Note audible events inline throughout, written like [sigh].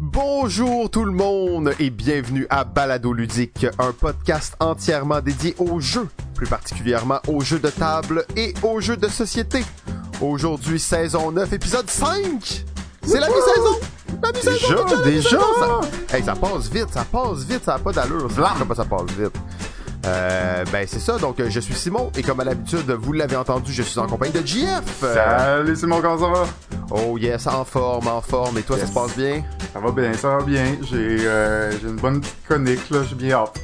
Bonjour tout le monde et bienvenue à Balado Ludique, un podcast entièrement dédié aux jeux, plus particulièrement aux jeux de table et aux jeux de société. Aujourd'hui, saison 9, épisode 5! C'est la mi-saison! La mi-saison! Déjà, déjà? Ça... Hey, ça passe vite, ça passe vite, ça a pas d'allure. Ça passe vite. Euh, ben c'est ça, donc euh, je suis Simon et comme à l'habitude, vous l'avez entendu, je suis en compagnie de JF. Salut Simon, comment ça va? Oh yes, en forme, en forme. Et toi, Yes. ça se passe bien? Ça va bien, ça va bien. J'ai euh, j'ai une bonne petite chronique, là, j'ai bien hâte.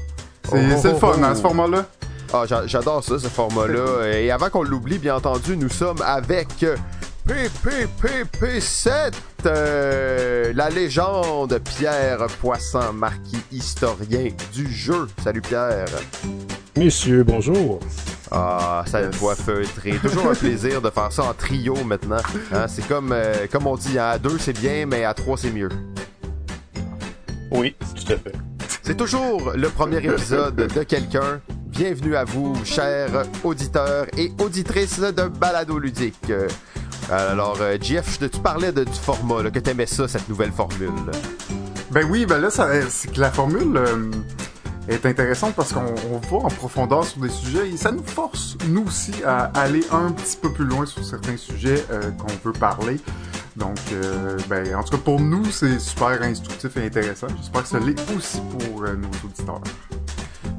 C'est Oh, oh, le fun, oh. hein, ce format-là? Ah, j'a- j'adore ça, ce format-là. [laughs] Et avant qu'on l'oublie, bien entendu, nous sommes avec PPPP7, euh, la légende Pierre Poisson, marquis historien du jeu. Salut Pierre. Messieurs, bonjour. Ah, ça voit feutré. Toujours un plaisir de faire ça en trio maintenant. Hein, c'est comme, euh, comme on dit, à deux c'est bien, mais à trois c'est mieux. Oui, tout à fait. C'est toujours le premier épisode de quelqu'un. Bienvenue à vous, chers auditeurs et auditrices de Balado Ludique. Euh, Alors, euh, Jeff, je- tu parlais de, du format, là, que t'aimais ça, cette nouvelle formule. Ben oui, ben là, ça- c'est que la formule euh, est intéressante parce qu'on on va en profondeur sur des sujets et ça nous force, nous aussi, à aller un petit peu plus loin sur certains sujets euh, qu'on veut parler. Donc, euh, ben, en tout cas, pour nous, c'est super instructif et intéressant. J'espère que ça l'est aussi pour euh, nos auditeurs.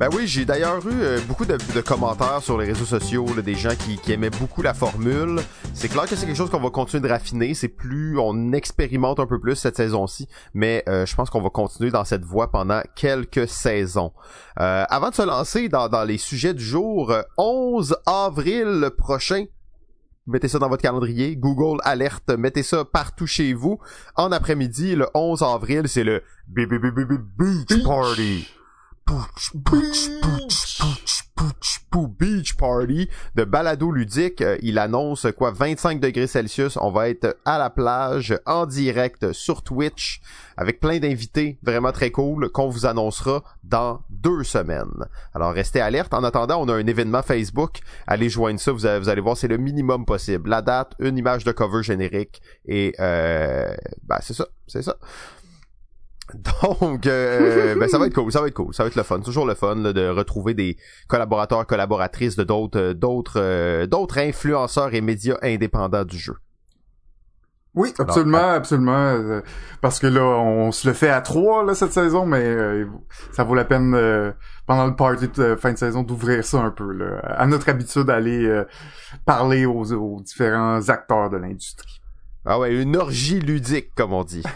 Ben oui, j'ai d'ailleurs eu euh, beaucoup de, de commentaires sur les réseaux sociaux, là, des gens qui, qui aimaient beaucoup la formule. C'est clair que c'est quelque chose qu'on va continuer de raffiner. C'est plus, on expérimente un peu plus cette saison-ci, mais euh, je pense qu'on va continuer dans cette voie pendant quelques saisons. Euh, avant de se lancer dans, dans les sujets du jour, euh, 11 avril prochain. Mettez ça dans votre calendrier, Google alerte, mettez ça partout chez vous. En après-midi, le 11 avril, c'est le Beach Party. Beach Party de balado ludique. Euh, Il annonce quoi? 25 degrés Celsius. On va être à la plage en direct sur Twitch avec plein d'invités vraiment très cool qu'on vous annoncera dans deux semaines. Alors restez alerte. En attendant, on a un événement Facebook. Allez joindre ça. Vous allez, voir, c'est le minimum possible. La date, une image de cover générique et ben c'est ça, c'est ça. Donc, euh, ben, ça va être cool, ça va être cool, ça va être le fun, toujours le fun là, de retrouver des collaborateurs, collaboratrices de d'autres, euh, d'autres, euh, d'autres influenceurs et médias indépendants du jeu. Oui, absolument, absolument. euh, parce que là, on se le fait à trois là cette saison, mais euh, ça vaut la peine euh, pendant le party de euh, fin de saison d'ouvrir ça un peu. Là, à notre habitude d'aller euh, parler aux, aux différents acteurs de l'industrie. Ah ouais, une orgie ludique, comme on dit. [laughs]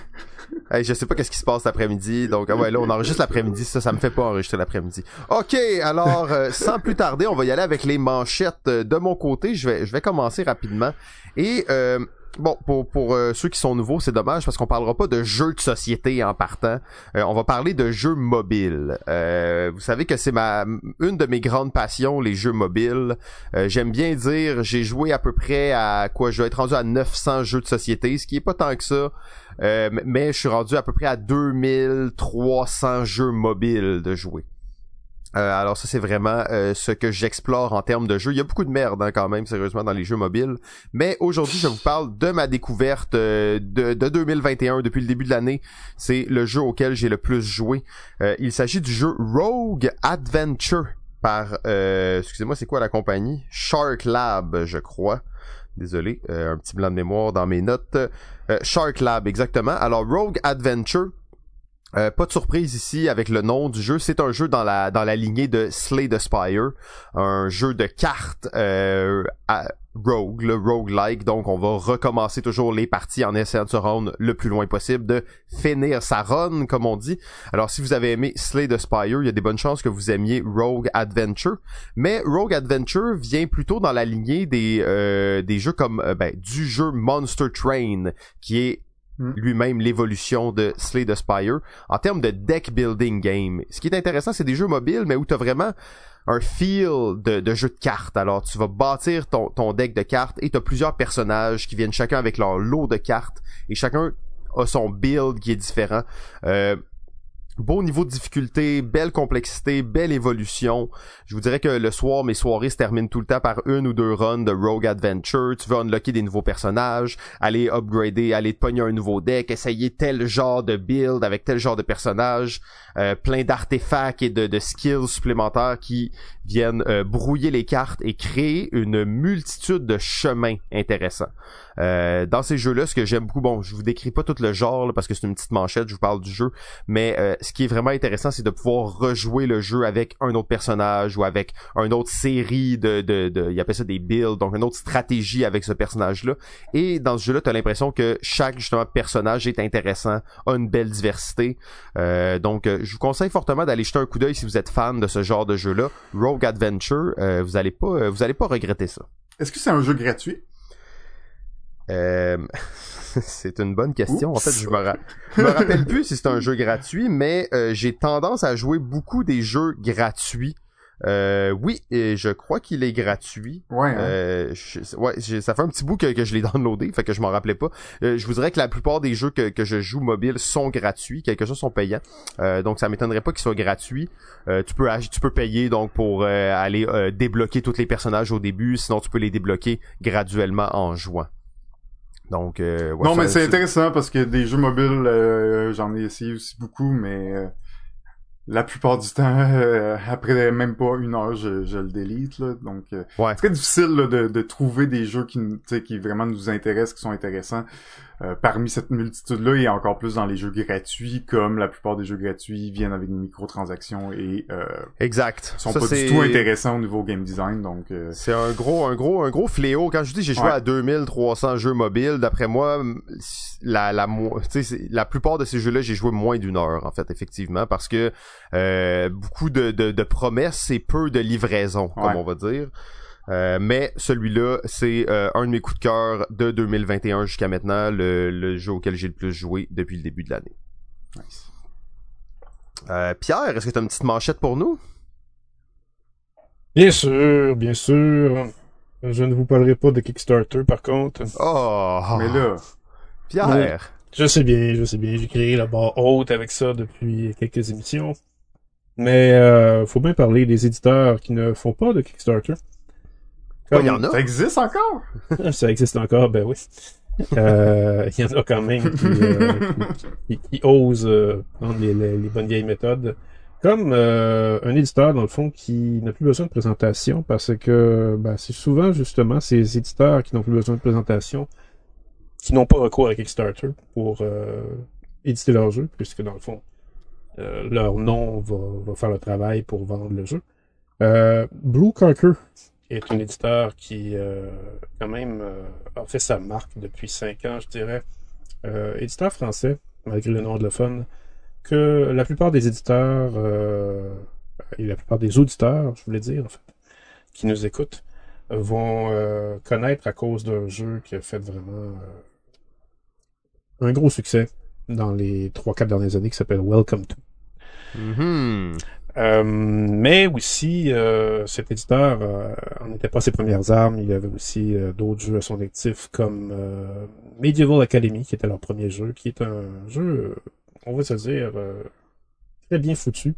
hey, je sais pas qu'est-ce qui se passe l'après-midi, donc ah ouais, là on enregistre l'après-midi, ça, ça me fait pas enregistrer l'après-midi. Ok, alors euh, sans plus tarder, on va y aller avec les manchettes Euh, de mon côté. Je vais, je vais commencer rapidement et euh, Bon, pour, pour euh, ceux qui sont nouveaux, c'est dommage parce qu'on parlera pas de jeux de société en partant. Euh, on va parler de jeux mobiles. Euh, vous savez que c'est ma une de mes grandes passions, les jeux mobiles. Euh, J'aime bien dire, j'ai joué à peu près à quoi Je dois être rendu à 900 jeux de société, ce qui est pas tant que ça. Euh, mais je suis rendu à peu près à 2300 jeux mobiles de jouer. Euh, alors ça c'est vraiment euh, ce que j'explore en termes de jeux. Il y a beaucoup de merde hein, quand même sérieusement dans les jeux mobiles. Mais aujourd'hui je vous parle de ma découverte euh, de, de 2021 depuis le début de l'année. C'est le jeu auquel j'ai le plus joué. Euh, il s'agit du jeu Rogue Adventure par euh, excusez-moi c'est quoi la compagnie? Shark Lab je crois. Désolé, euh, un petit blanc de mémoire dans mes notes. Euh, Shark Lab, exactement. Alors, Rogue Adventure, euh, pas de surprise ici avec le nom du jeu. C'est un jeu dans la dans la lignée de Slay the Spire, un jeu de cartes euh, à rogue, le roguelike. Donc, on va recommencer toujours les parties en essayant de se rendre le plus loin possible, de finir sa run, comme on dit. Alors, si vous avez aimé Slay the Spire, il y a des bonnes chances que vous aimiez Rogue Adventure. Mais Rogue Adventure vient plutôt dans la lignée des euh, des jeux comme euh, ben, du jeu Monster Train, qui est Mm. lui-même l'évolution de Slay the Spire en termes de deck building game. Ce qui est intéressant, c'est des jeux mobiles, mais où tu as vraiment un feel de, de jeu de cartes. Alors, tu vas bâtir ton, ton deck de cartes et tu as plusieurs personnages qui viennent chacun avec leur lot de cartes et chacun a son build qui est différent. Euh, Beau niveau de difficulté, belle complexité, belle évolution. Je vous dirais que le soir, mes soirées se terminent tout le temps par une ou deux runs de Rogue Adventure. Tu veux unlocker des nouveaux personnages, aller upgrader, aller te pogner un nouveau deck, essayer tel genre de build avec tel genre de personnage, euh, plein d'artefacts et de, skills supplémentaires qui viennent euh, brouiller les cartes et créer une multitude de chemins intéressants. Euh, dans ces jeux-là, ce que j'aime beaucoup, bon, je vous décris pas tout le genre parce que c'est une petite manchette, je vous parle du jeu, mais ce qui est vraiment intéressant, c'est de pouvoir rejouer le jeu avec un autre personnage ou avec une autre série de, de, de il appelle ça des builds, donc une autre stratégie avec ce personnage-là. Et dans ce jeu-là, tu as l'impression que chaque justement personnage est intéressant, a une belle diversité. Euh, donc, je vous conseille fortement d'aller jeter un coup d'œil si vous êtes fan de ce genre de jeu-là. Rogue Adventure, vous allez pas, vous allez pas regretter ça. Est-ce que c'est un jeu gratuit? Euh, [laughs] [laughs] c'est une bonne question. En fait, je me, me rappelle plus si c'est un jeu gratuit, mais euh, j'ai tendance à jouer beaucoup des jeux gratuits. Euh, oui, et je crois qu'il est gratuit. Ouais. Hein. Euh, ouais, ça fait un petit bout que, que je l'ai [laughs] downloadé, fait que je m'en rappelais pas. Euh, je vous dirais que la plupart des jeux que, que je joue mobile sont gratuits, quelques-uns sont payants. Euh, donc ça m'étonnerait pas qu'ils soient gratuits. tu peux tu peux payer donc pour aller débloquer tous les personnages au début, sinon tu peux les débloquer graduellement en jouant. Donc, euh, non, mais c'est intéressant parce que des jeux mobiles, euh, j'en ai essayé aussi beaucoup, mais euh, la plupart du temps, après même pas une heure, je, je le délite. Là, donc, c'est très difficile de, de, trouver des jeux qui, qui vraiment nous intéressent, qui sont intéressants. Euh, parmi cette multitude-là, et encore plus dans les jeux gratuits, comme la plupart des jeux gratuits viennent avec des microtransactions et euh, exact. sont pas du tout intéressants au niveau game design. Donc euh, c'est un gros, un gros, un gros fléau. Quand je dis j'ai joué à 2300 jeux mobiles, d'après moi, la la la plupart de ces jeux-là, j'ai joué moins d'une heure en fait, effectivement, parce que euh, beaucoup de, de, de promesses et peu de livraison, comme on va dire. Euh, mais celui-là, c'est euh, un de mes coups de cœur de 2021 jusqu'à maintenant, le, jeu auquel j'ai le plus joué depuis le début de l'année. Nice. Euh, Pierre, est-ce que tu as une petite manchette pour nous? Bien sûr, bien sûr. Je ne vous parlerai pas de Kickstarter, par contre. Oh! Mais là... Pierre! Je sais bien, je sais bien. J'ai créé la barre haute avec ça depuis quelques émissions. Mais euh, faut bien parler des éditeurs qui ne font pas de Kickstarter. Il y en a. Ça existe encore? ça existe encore, ben oui. Euh, il y en a quand même qui, euh, [laughs] osent euh, prendre les, bonnes vieilles méthodes. Comme un éditeur, dans le fond, qui n'a plus besoin de présentation parce que ben, c'est souvent justement ces éditeurs qui n'ont plus besoin de présentation qui n'ont pas recours à Kickstarter pour éditer leur jeu, puisque dans le fond, leur nom va, faire le travail pour vendre le jeu. Blue Carker est un éditeur qui, euh, quand même, euh, a fait sa marque depuis cinq ans, je dirais. Euh, éditeur français, malgré le nom de que la plupart des éditeurs et la plupart des auditeurs, je voulais dire, en fait, qui nous écoutent, vont connaître à cause d'un jeu qui a fait vraiment un gros succès dans les 3-4 dernières années qui s'appelle Welcome to. Mm-hmm. Euh, mais aussi, euh, cet éditeur euh, en était pas ses premières armes. Il y avait aussi d'autres jeux à son actif comme Medieval Academy, qui était leur premier jeu, qui est un jeu, on va se dire, très bien foutu.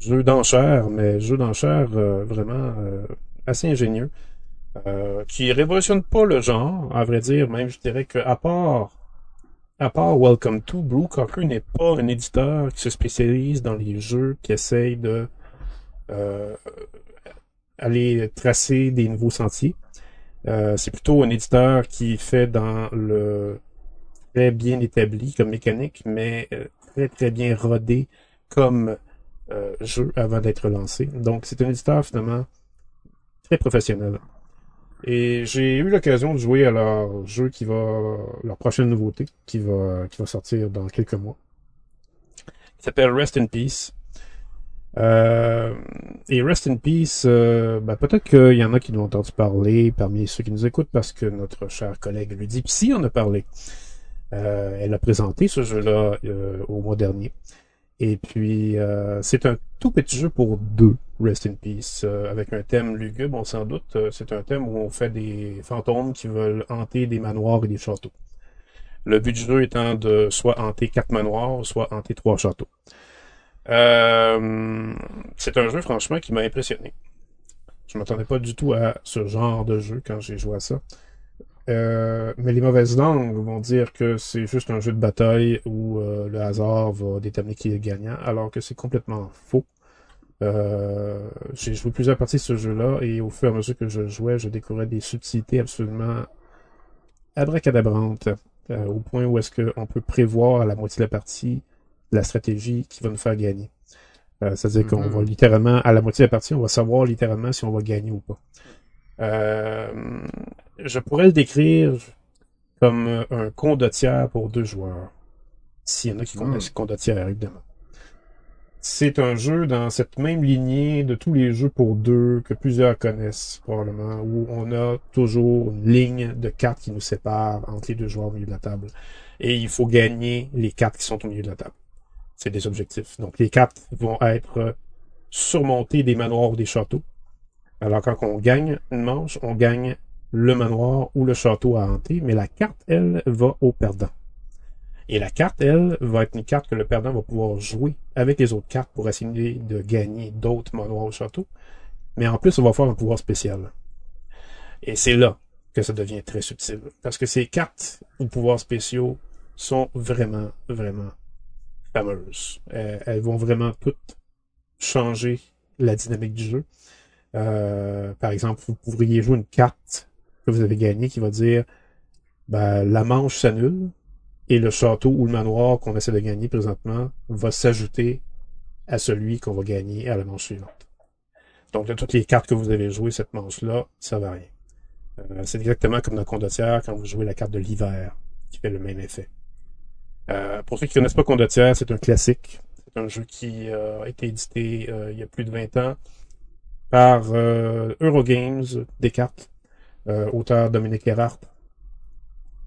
Jeu d'enchères, mais jeu d'enchères vraiment assez ingénieux. qui révolutionne pas le genre, à vrai dire, même je dirais qu'à part à part Welcome to, Blue Cocker n'est pas un éditeur qui se spécialise dans les jeux qui essayent de euh, aller tracer des nouveaux sentiers. Euh, c'est plutôt un éditeur qui fait dans le très bien établi comme mécanique, mais euh, très très bien rodé comme jeu avant d'être lancé. Donc c'est un éditeur finalement très professionnel. Et j'ai eu l'occasion de jouer à leur jeu qui va, leur prochaine nouveauté, qui va, qui va sortir dans quelques mois. Il s'appelle Rest in Peace. Euh, et Rest in Peace, euh, ben peut-être qu'il y en a qui nous ont entendu parler parmi ceux qui nous écoutent parce que notre cher collègue Rudy Psy en a parlé. Euh, elle a présenté ce jeu-là euh, au mois dernier. Et puis, euh, c'est un tout petit jeu pour deux, Rest in Peace, euh, avec un thème lugubre, on s'en doute. Euh, c'est un thème où on fait des fantômes qui veulent hanter des manoirs et des châteaux. Le but du jeu étant de soit hanter quatre manoirs, soit hanter trois châteaux. Euh, c'est un jeu, franchement, qui m'a impressionné. Je m'attendais pas du tout à ce genre de jeu quand j'ai joué à ça. Euh, mais les mauvaises langues vont dire que c'est juste un jeu de bataille où euh, le hasard va déterminer qui est gagnant, alors que c'est complètement faux. Euh, j'ai joué plusieurs parties de ce jeu-là et au fur et à mesure que je jouais, je découvrais des subtilités absolument abracadabrantes, euh, au point où est-ce qu'on peut prévoir à la moitié de la partie la stratégie qui va nous faire gagner. Euh, C'est-à-dire qu'on Mhm. va littéralement, à la moitié de la partie, on va savoir littéralement si on va gagner ou pas. Euh, je pourrais le décrire comme un condottière pour deux joueurs. S'il y en a qui Mhm. connaissent condottière, évidemment. C'est un jeu dans cette même lignée de tous les jeux pour deux que plusieurs connaissent probablement, où on a toujours une ligne de cartes qui nous sépare entre les deux joueurs au milieu de la table. Et il faut gagner les cartes qui sont au milieu de la table. C'est des objectifs. Donc les cartes vont être surmontées des manoirs ou des châteaux. Alors quand on gagne une manche, on gagne le manoir ou le château à hanter, mais la carte, elle, va au perdant. Et la carte, elle, va être une carte que le perdant va pouvoir jouer avec les autres cartes pour essayer de gagner d'autres manoirs au château. Mais en plus, on va faire un pouvoir spécial. Et c'est là que ça devient très subtil. Parce que ces cartes ou pouvoirs spéciaux sont vraiment, vraiment fameuses. Euh, elles vont vraiment toutes changer la dynamique du jeu. Euh, par exemple, vous pourriez jouer une carte que vous avez gagnée qui va dire ben, la manche s'annule et le château ou le manoir qu'on essaie de gagner présentement va s'ajouter à celui qu'on va gagner à la manche suivante. Donc, de toutes les cartes que vous avez jouées cette manche-là, ça va rien. Euh, c'est exactement comme dans Condottière quand vous jouez la carte de l'hiver, qui fait le même effet. Euh, pour ceux qui connaissent pas Condottière, c'est un classique. C'est un jeu qui euh, a été édité euh, il y a plus de 20 ans par euh, Eurogames, Descartes, auteur Dominique Erhardt.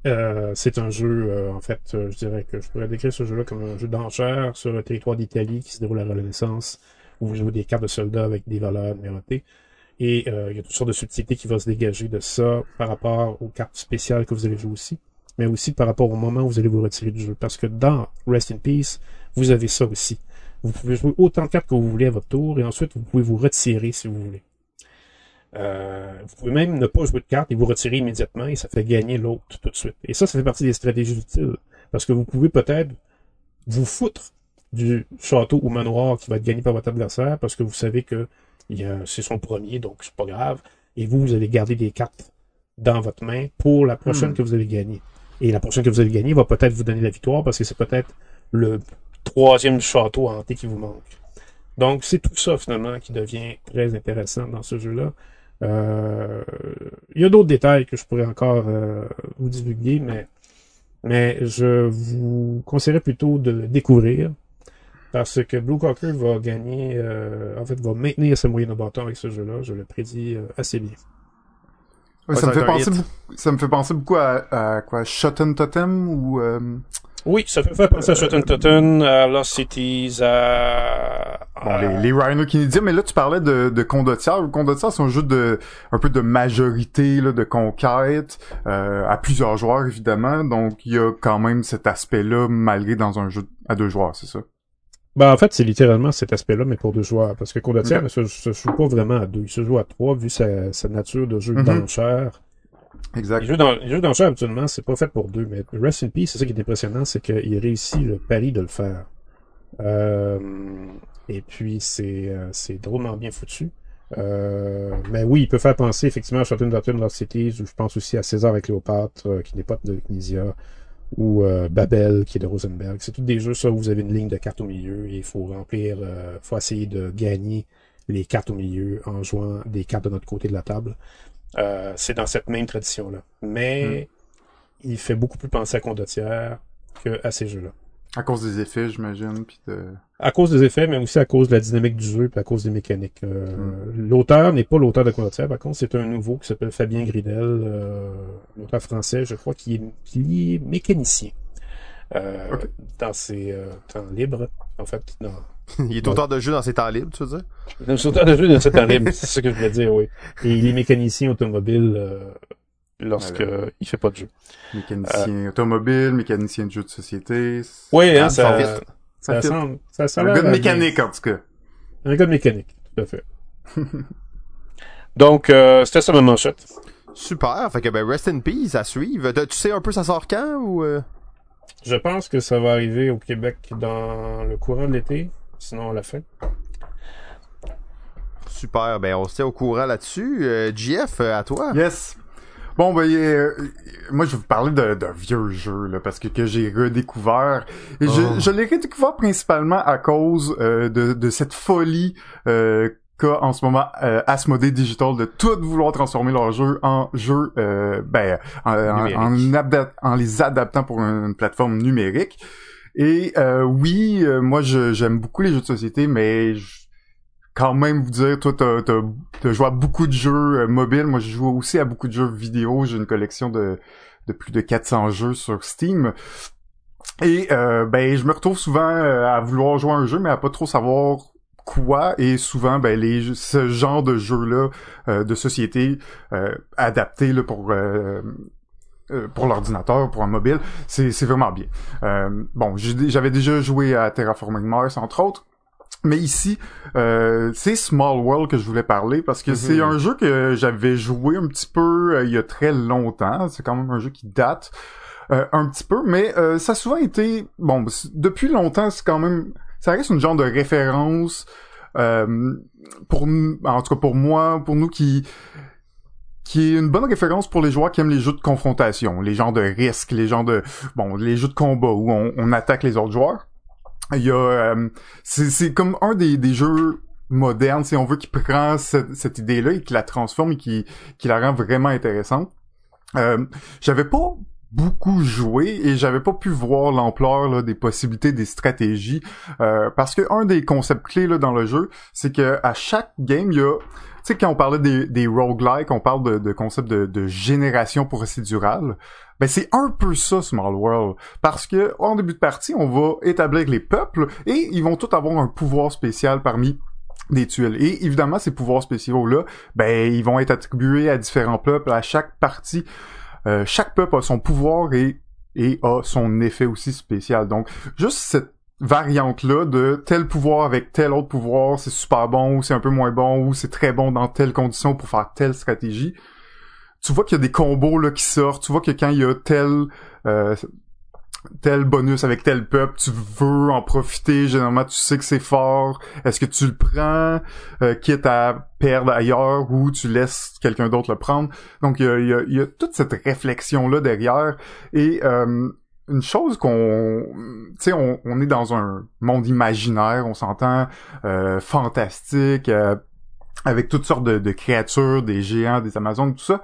Euh, c'est un jeu, euh, en fait, euh, je dirais que je pourrais décrire ce jeu-là comme un jeu d'enchères sur le territoire d'Italie qui se déroule à la Renaissance, où vous jouez des cartes de soldats avec des valeurs numérotées. Et il y a toutes sortes de subtilités qui vont se dégager de ça par rapport aux cartes spéciales que vous allez jouer aussi, mais aussi par rapport au moment où vous allez vous retirer du jeu. Parce que dans Rest in Peace, vous avez ça aussi. Vous pouvez jouer autant de cartes que vous voulez à votre tour, et ensuite vous pouvez vous retirer si vous voulez. Euh, vous pouvez même ne pas jouer de cartes et vous retirer immédiatement et ça fait gagner l'autre tout de suite. Et ça, ça fait partie des stratégies utiles. Parce que vous pouvez peut-être vous foutre du château ou manoir qui va être gagné par votre adversaire parce que vous savez que c'est son premier, donc c'est pas grave. Et vous, vous allez garder des cartes dans votre main pour la prochaine Hmm. que vous allez gagner. Et la prochaine que vous allez gagner va peut-être vous donner la victoire parce que c'est peut-être le troisième château hanté qui vous manque. Donc, c'est tout ça, finalement, qui devient très intéressant dans ce jeu-là. Euh, il y a d'autres détails que je pourrais encore euh, vous divulguer, mais, mais je vous conseillerais plutôt de le découvrir parce que Blue Cocker va gagner, euh, en fait, va maintenir sa moyenne de bâton avec ce jeu-là. Je le prédis euh, assez bien. Ouais, ça, me fait penser beaucoup, ça me fait penser beaucoup à, à quoi, Shotten Totem ou euh, Oui, ça peut faire penser à Shotten Totten, à Lost Cities, à... bon, à- les, les Rhino Canadiens, mais là tu parlais de, de Condottière. Condottière, c'est un jeu de un peu de majorité, là, de conquête, euh, à plusieurs joueurs évidemment. Donc il y a quand même cet aspect-là malgré dans un jeu à deux joueurs, c'est ça? Ben, en fait, c'est littéralement cet aspect-là, mais pour deux joueurs. Parce que Condottière Ok. ne se, se joue pas vraiment à deux. Il se joue à trois, vu sa, sa nature de jeu Mhm. d'enchères. Exact. Les jeux d'en- les jeux d'enchères, habituellement, c'est pas fait pour deux. Mais Rest in Peace, c'est ça qui est impressionnant, c'est qu'il réussit le pari de le faire. Euh, et puis, c'est euh, c'est drôlement bien foutu. Euh, mais oui, il peut faire penser effectivement à Shotten Totten Lost Cities, ou je pense aussi à César et Cléopâtre, qui n'est pas de Knizia, ou Babel, qui est de Rosenberg. C'est tous des jeux, ça, où vous avez une ligne de cartes au milieu, et il faut remplir, faut essayer de gagner les cartes au milieu en jouant des cartes de notre côté de la table. Euh, c'est dans cette même tradition-là. Mais il fait beaucoup plus penser à Condottière que à ces jeux-là. À cause des effets, j'imagine, de. À cause des effets, mais aussi à cause de la dynamique du jeu et à cause des mécaniques. Euh, L'auteur n'est pas l'auteur de Condottière, par contre, c'est un nouveau qui s'appelle Fabien Gridel, euh, l'auteur français, je crois, qui est, qui est mécanicien. Euh. Dans ses temps libres, en fait, dans, [laughs] Il est auteur de jeux dans ses temps libres, tu veux dire? dans ses auteur de jeu dans ses temps libres, c'est ce que je voulais dire, oui. Et il est mécanicien automobile euh, lorsque Voilà. il fait pas de jeu. Mécanicien automobile, mécanicien de jeux de société. Oui, hein, ça, ça Ça, Ça semble, ça, un gars de mécanique, en tout cas. Un gars de mécanique, tout à fait. [laughs] Donc, euh, c'était ça ma manchette. Super. Fait que ben rest in peace à suivre. Tu sais un peu ça sort quand ou euh? Je pense que ça va arriver au Québec dans le courant de l'été, sinon à la fin. Super. Ben on se tient au courant là-dessus. Euh, GF, euh, à toi. Yes. Bon, ben, euh, moi, je vais vous parler d'un d'un vieux jeu, là, parce que, que j'ai redécouvert. Et je, Oh. je l'ai redécouvert principalement à cause euh, de, de cette folie euh, qu'a en ce moment euh, Asmodee Digital de tout vouloir transformer leur jeu en jeu, euh, ben, en, en- les adaptant pour une plateforme numérique. Et euh, oui, euh, moi, j'aime beaucoup les jeux de société, mais je- quand même vous dire, toi, t'as, t'as, t'as joué à beaucoup de jeux euh, mobiles. Moi, je joue aussi à beaucoup de jeux vidéo. J'ai une collection de, de plus de 400 jeux sur Steam. Et euh, ben, je me retrouve souvent euh, à vouloir jouer à un jeu, mais à pas trop savoir quoi. Et souvent, ben, les ce genre de jeux-là euh, de société euh, adaptés là, pour euh, euh, pour l'ordinateur, pour un mobile, c'est vraiment bien. Euh, bon, j'avais déjà joué à Terraforming Mars, entre autres. Mais ici, euh, c'est Small World que je voulais parler parce que Mhm. c'est un jeu que j'avais joué un petit peu euh, il y a très longtemps. C'est quand même un jeu qui date euh, un petit peu, mais euh, ça a souvent été bon depuis longtemps. C'est quand même ça reste une genre de référence euh, pour en tout cas pour moi, pour nous qui qui est une bonne référence pour les joueurs qui aiment les jeux de confrontation, les genres de risques, les genres de bon, les jeux de combat où on, attaque les autres joueurs. Il y a euh, c'est comme un des, jeux modernes si on veut qui prend cette, idée-là et qui la transforme et qui qui la rend vraiment intéressante. Euh, j'avais pas beaucoup joué et j'avais pas pu voir l'ampleur des possibilités des stratégies euh, parce que un des concepts clés là, dans le jeu c'est que à chaque game il y a quand on parlait des, des roguelikes, on parle de, concept de, de génération procédurale. Ben, c'est un peu ça, Small World. Parce que, en début de partie, on va établir les peuples et ils vont tous avoir un pouvoir spécial parmi des tuiles. Et évidemment, ces pouvoirs spéciaux-là, ben, ils vont être attribués à différents peuples à chaque partie. Euh, chaque peuple a son pouvoir et, et a son effet aussi spécial. Donc, juste cette variante-là de tel pouvoir avec tel autre pouvoir, c'est super bon, ou c'est un peu moins bon, ou c'est très bon dans telle condition pour faire telle stratégie. Tu vois qu'il y a des combos là qui sortent, tu vois que quand il y a tel euh, tel bonus avec tel peuple, tu veux en profiter, généralement tu sais que c'est fort, est-ce que tu le prends, euh, quitte à perdre ailleurs, ou tu laisses quelqu'un d'autre le prendre? Donc il y a, y a- y a toute cette réflexion-là derrière, et euh, une chose qu'on, tu sais, on, on est dans un monde imaginaire, on s'entend euh, fantastique, euh, avec toutes sortes de, créatures, des géants, des amazones, tout ça.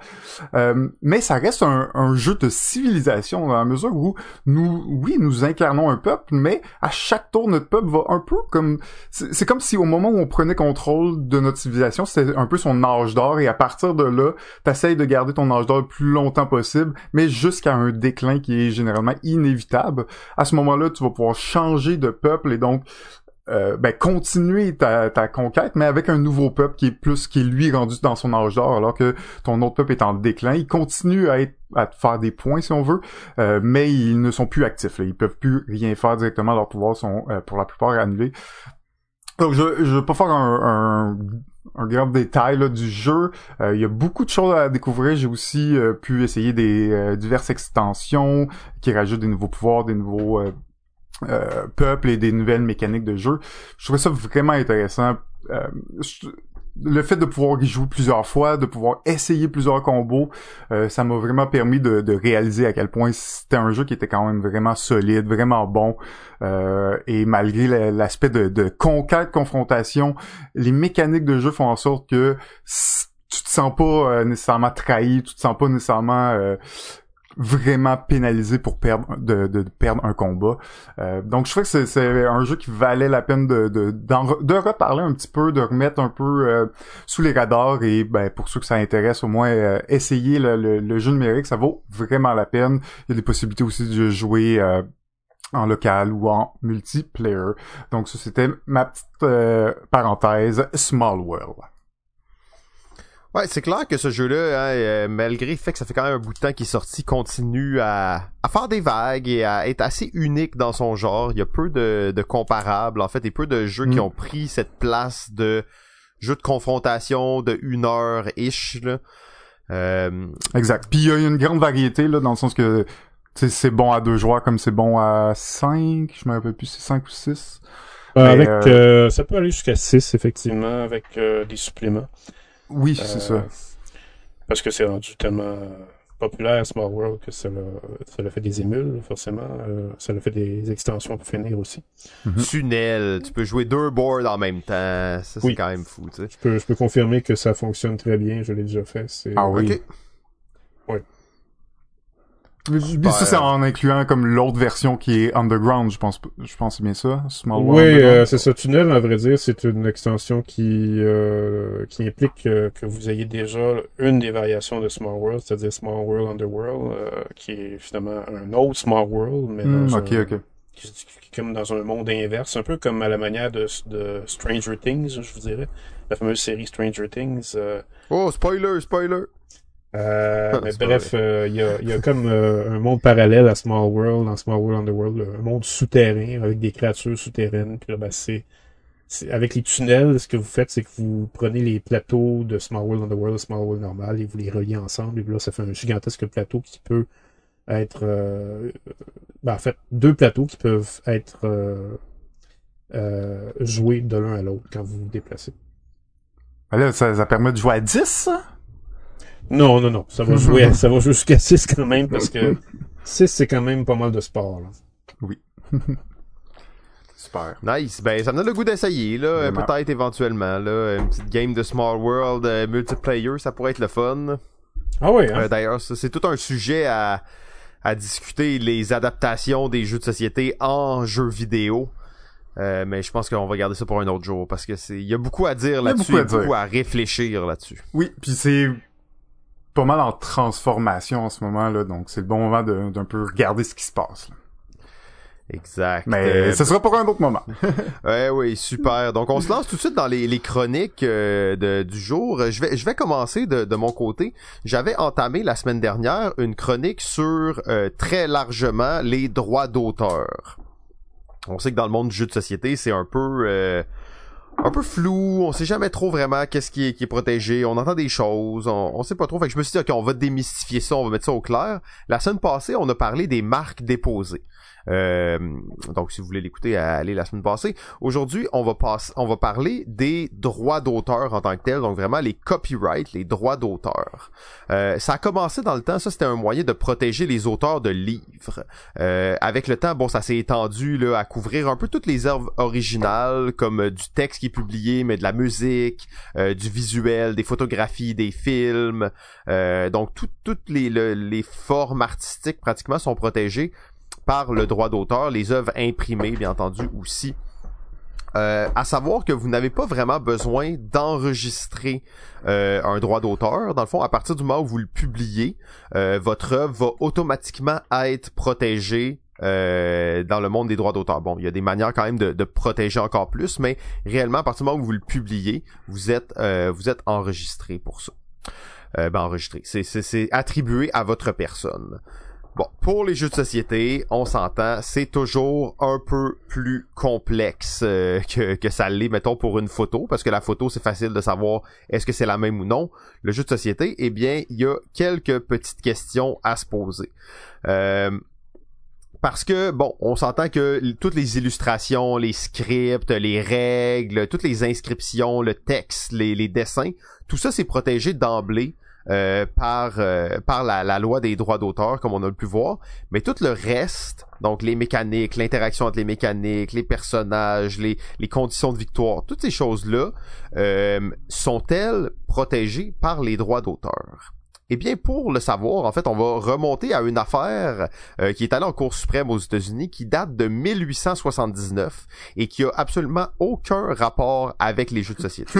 Euh, mais ça reste un, jeu de civilisation dans la mesure où nous, oui, nous incarnons un peuple, mais à chaque tour, notre peuple va un peu comme... C'est c'est comme si au moment où on prenait contrôle de notre civilisation, c'était un peu son âge d'or, et à partir de là, t'essayes de garder ton âge d'or le plus longtemps possible, mais jusqu'à un déclin qui est généralement inévitable. À ce moment-là, tu vas pouvoir changer de peuple et donc euh, ben, continuer ta, ta conquête, mais avec un nouveau peuple qui est plus, qui est lui rendu dans son âge d'or, alors que ton autre peuple est en déclin. Il continue à être, à faire des points, si on veut, euh, mais ils ne sont plus actifs. Là. Ils peuvent plus rien faire directement. Leurs pouvoirs sont, euh, pour la plupart, annulés. Donc, je, je vais pas faire un, un, un grand détail là, du jeu. Euh, il y a beaucoup de choses à découvrir. J'ai aussi euh, pu essayer des euh, diverses extensions qui rajoutent des nouveaux pouvoirs, des nouveaux euh, peuples et des nouvelles mécaniques de jeu. Je trouvais ça vraiment intéressant. Euh, je- le fait de pouvoir y jouer plusieurs fois, de pouvoir essayer plusieurs combos, euh, ça m'a vraiment permis de, de réaliser à quel point c'était un jeu qui était quand même vraiment solide, vraiment bon. Euh, et malgré la- l'aspect de, de conquête, confrontation, les mécaniques de jeu font en sorte que tu te sens pas euh, nécessairement trahi, tu te sens pas nécessairement euh, vraiment pénalisé pour perdre de, de perdre un combat. Euh, donc je trouvais que c'est- un jeu qui valait la peine de de, de reparler un petit peu, de remettre un peu euh, sous les radars et ben pour ceux que ça intéresse au moins euh, essayer le, le, le jeu numérique, ça vaut vraiment la peine. Il y a des possibilités aussi de jouer euh, en local ou en multiplayer. Donc ça c'était ma petite euh, parenthèse Small World. Ouais, c'est clair que ce jeu-là, hein, euh, malgré le fait que ça fait quand même un bout de temps qu'il est sorti, continue à, à faire des vagues et à être assez unique dans son genre. Il y a peu de, de comparables, en fait, et peu de jeux qui Mm. ont pris cette place de jeu de confrontation de une heure-ish, là. Euh, Exact. Puis il y a une grande variété là dans le sens que tu sais, c'est bon à deux joueurs comme c'est bon à cinq. Je me rappelle plus si c'est cinq ou six. Euh, avec, euh, euh, ça peut aller jusqu'à 6, effectivement, avec euh, des suppléments. Oui, c'est Euh, ça. Parce que c'est rendu tellement populaire, Small World, que ça l'a, ça l'a fait des émules, forcément. Euh, ça l'a fait des extensions pour finir aussi. Mhm. tunnel, tu peux jouer deux boards en même temps. Ça, c'est Oui. quand même fou, tu sais. Je peux, je peux confirmer que ça fonctionne très bien, je l'ai déjà fait. C'est, Ah oui. Puis ça c'est en incluant comme l'autre version qui est Underground, je pense. Je pense que c'est bien ça. Small World Oui, euh, c'est ça. Tunnel, à vrai dire, c'est une extension qui euh, qui implique que vous ayez déjà une des variations de Small World, c'est-à-dire Small World Underworld, euh, qui est finalement un autre Small World, mais Hmm, dans ok, un, ok. qui- qui- comme dans un monde inverse, un peu comme à la manière de, de Stranger Things, je vous dirais, la fameuse série Stranger Things. euh, Oh, spoiler, spoiler. Euh, [laughs] mais bref, euh, il y, a, y a comme euh, un monde parallèle à Small World, dans Small World Underworld, un monde souterrain avec des créatures souterraines. Puis là, ben, c'est, avec les tunnels, ce que vous faites, c'est que vous prenez les plateaux de Small World Underworld, Small World normal, et vous les reliez ensemble. Et puis là, ça fait un gigantesque plateau qui peut être, euh, ben, en fait, deux plateaux qui peuvent être euh, euh, joués de l'un à l'autre quand vous vous déplacez. Ben là, ça, ça permet de jouer à 10, ça? Non, non, non. Ça va [laughs] jouer, ça va jouer jusqu'à 6 quand même, parce que [laughs] 6, c'est quand même pas mal de sport, là. [laughs] Super. Nice. Ben, ça me donne le goût d'essayer, là. Peut-être éventuellement, là. Une petite game de Small World euh, multiplayer, ça pourrait être le fun. Ah ouais, hein? Euh, D'ailleurs, ça, c'est tout un sujet à, à discuter, les adaptations des jeux de société en jeux vidéo. Euh, mais je pense qu'on va garder ça pour un autre jour parce que c'est il y a beaucoup à dire là-dessus, beaucoup beaucoup à réfléchir là-dessus. Oui, puis c'est pas mal en transformation en ce moment là, donc c'est le bon moment d'un peu regarder ce qui se passe. là. Exact. Mais Euh, ce sera pour un autre moment. [laughs] Ouais, oui, super. Donc, on se lance tout de suite dans les, les chroniques euh, de- du jour. Je vais, je vais commencer de, de mon côté. J'avais entamé la semaine dernière une chronique sur euh, très largement les droits d'auteur. On sait que dans le monde du jeu de société, c'est un peu euh, un peu flou. On sait jamais trop vraiment qu'est-ce qui est, protégé. On entend des choses. On, on sait pas trop. Fait que je me suis dit, ok, on va démystifier ça. On va mettre ça au clair. La semaine passée, on a parlé des marques déposées. Euh, donc, si vous voulez l'écouter, allez la semaine passée. Aujourd'hui, on va passer, on va parler des droits d'auteur en tant que tel, donc vraiment les copyrights, les droits d'auteur. Euh, ça a commencé dans le temps, ça c'était un moyen de protéger les auteurs de livres. Euh, avec le temps, bon, ça s'est étendu là à couvrir un peu toutes les œuvres originales, comme euh, du texte qui est publié, mais de la musique, euh, du visuel, des photographies, des films. Donc tout- toutes les, le- les formes artistiques pratiquement sont protégées par le droit d'auteur, les œuvres imprimées bien entendu aussi. Euh, à savoir que vous n'avez pas vraiment besoin d'enregistrer euh, un droit d'auteur. Dans le fond, à partir du moment où vous le publiez, euh, votre œuvre va automatiquement être protégée dans le monde des droits d'auteur. Bon, il y a des manières quand même de, protéger encore plus, mais réellement, à partir du moment où vous le publiez, vous êtes vous êtes enregistré pour ça. Euh, ben enregistré. C'est attribué à votre personne. Bon, pour les jeux de société, on s'entend, c'est toujours un peu plus complexe euh, que, que ça l'est, mettons, pour une photo, parce que la photo, c'est facile de savoir est-ce que c'est la même ou non. Le jeu de société, eh bien, il y a quelques petites questions à se poser. Euh, parce que, bon, on s'entend que toutes les illustrations, les scripts, les règles, toutes les inscriptions, le texte, les, les dessins, tout ça, c'est protégé d'emblée euh, par euh, par la, la loi des droits d'auteur, comme on a pu voir. Mais tout le reste, donc les mécaniques, l'interaction entre les mécaniques, les personnages, les, les conditions de victoire, toutes ces choses-là, euh, sont-elles protégées par les droits d'auteur? Eh bien, pour le savoir, en fait, on va remonter à une affaire euh, qui est allée en Cour suprême aux États-Unis, qui date de 1879 et qui a absolument aucun rapport avec les jeux de société. [laughs]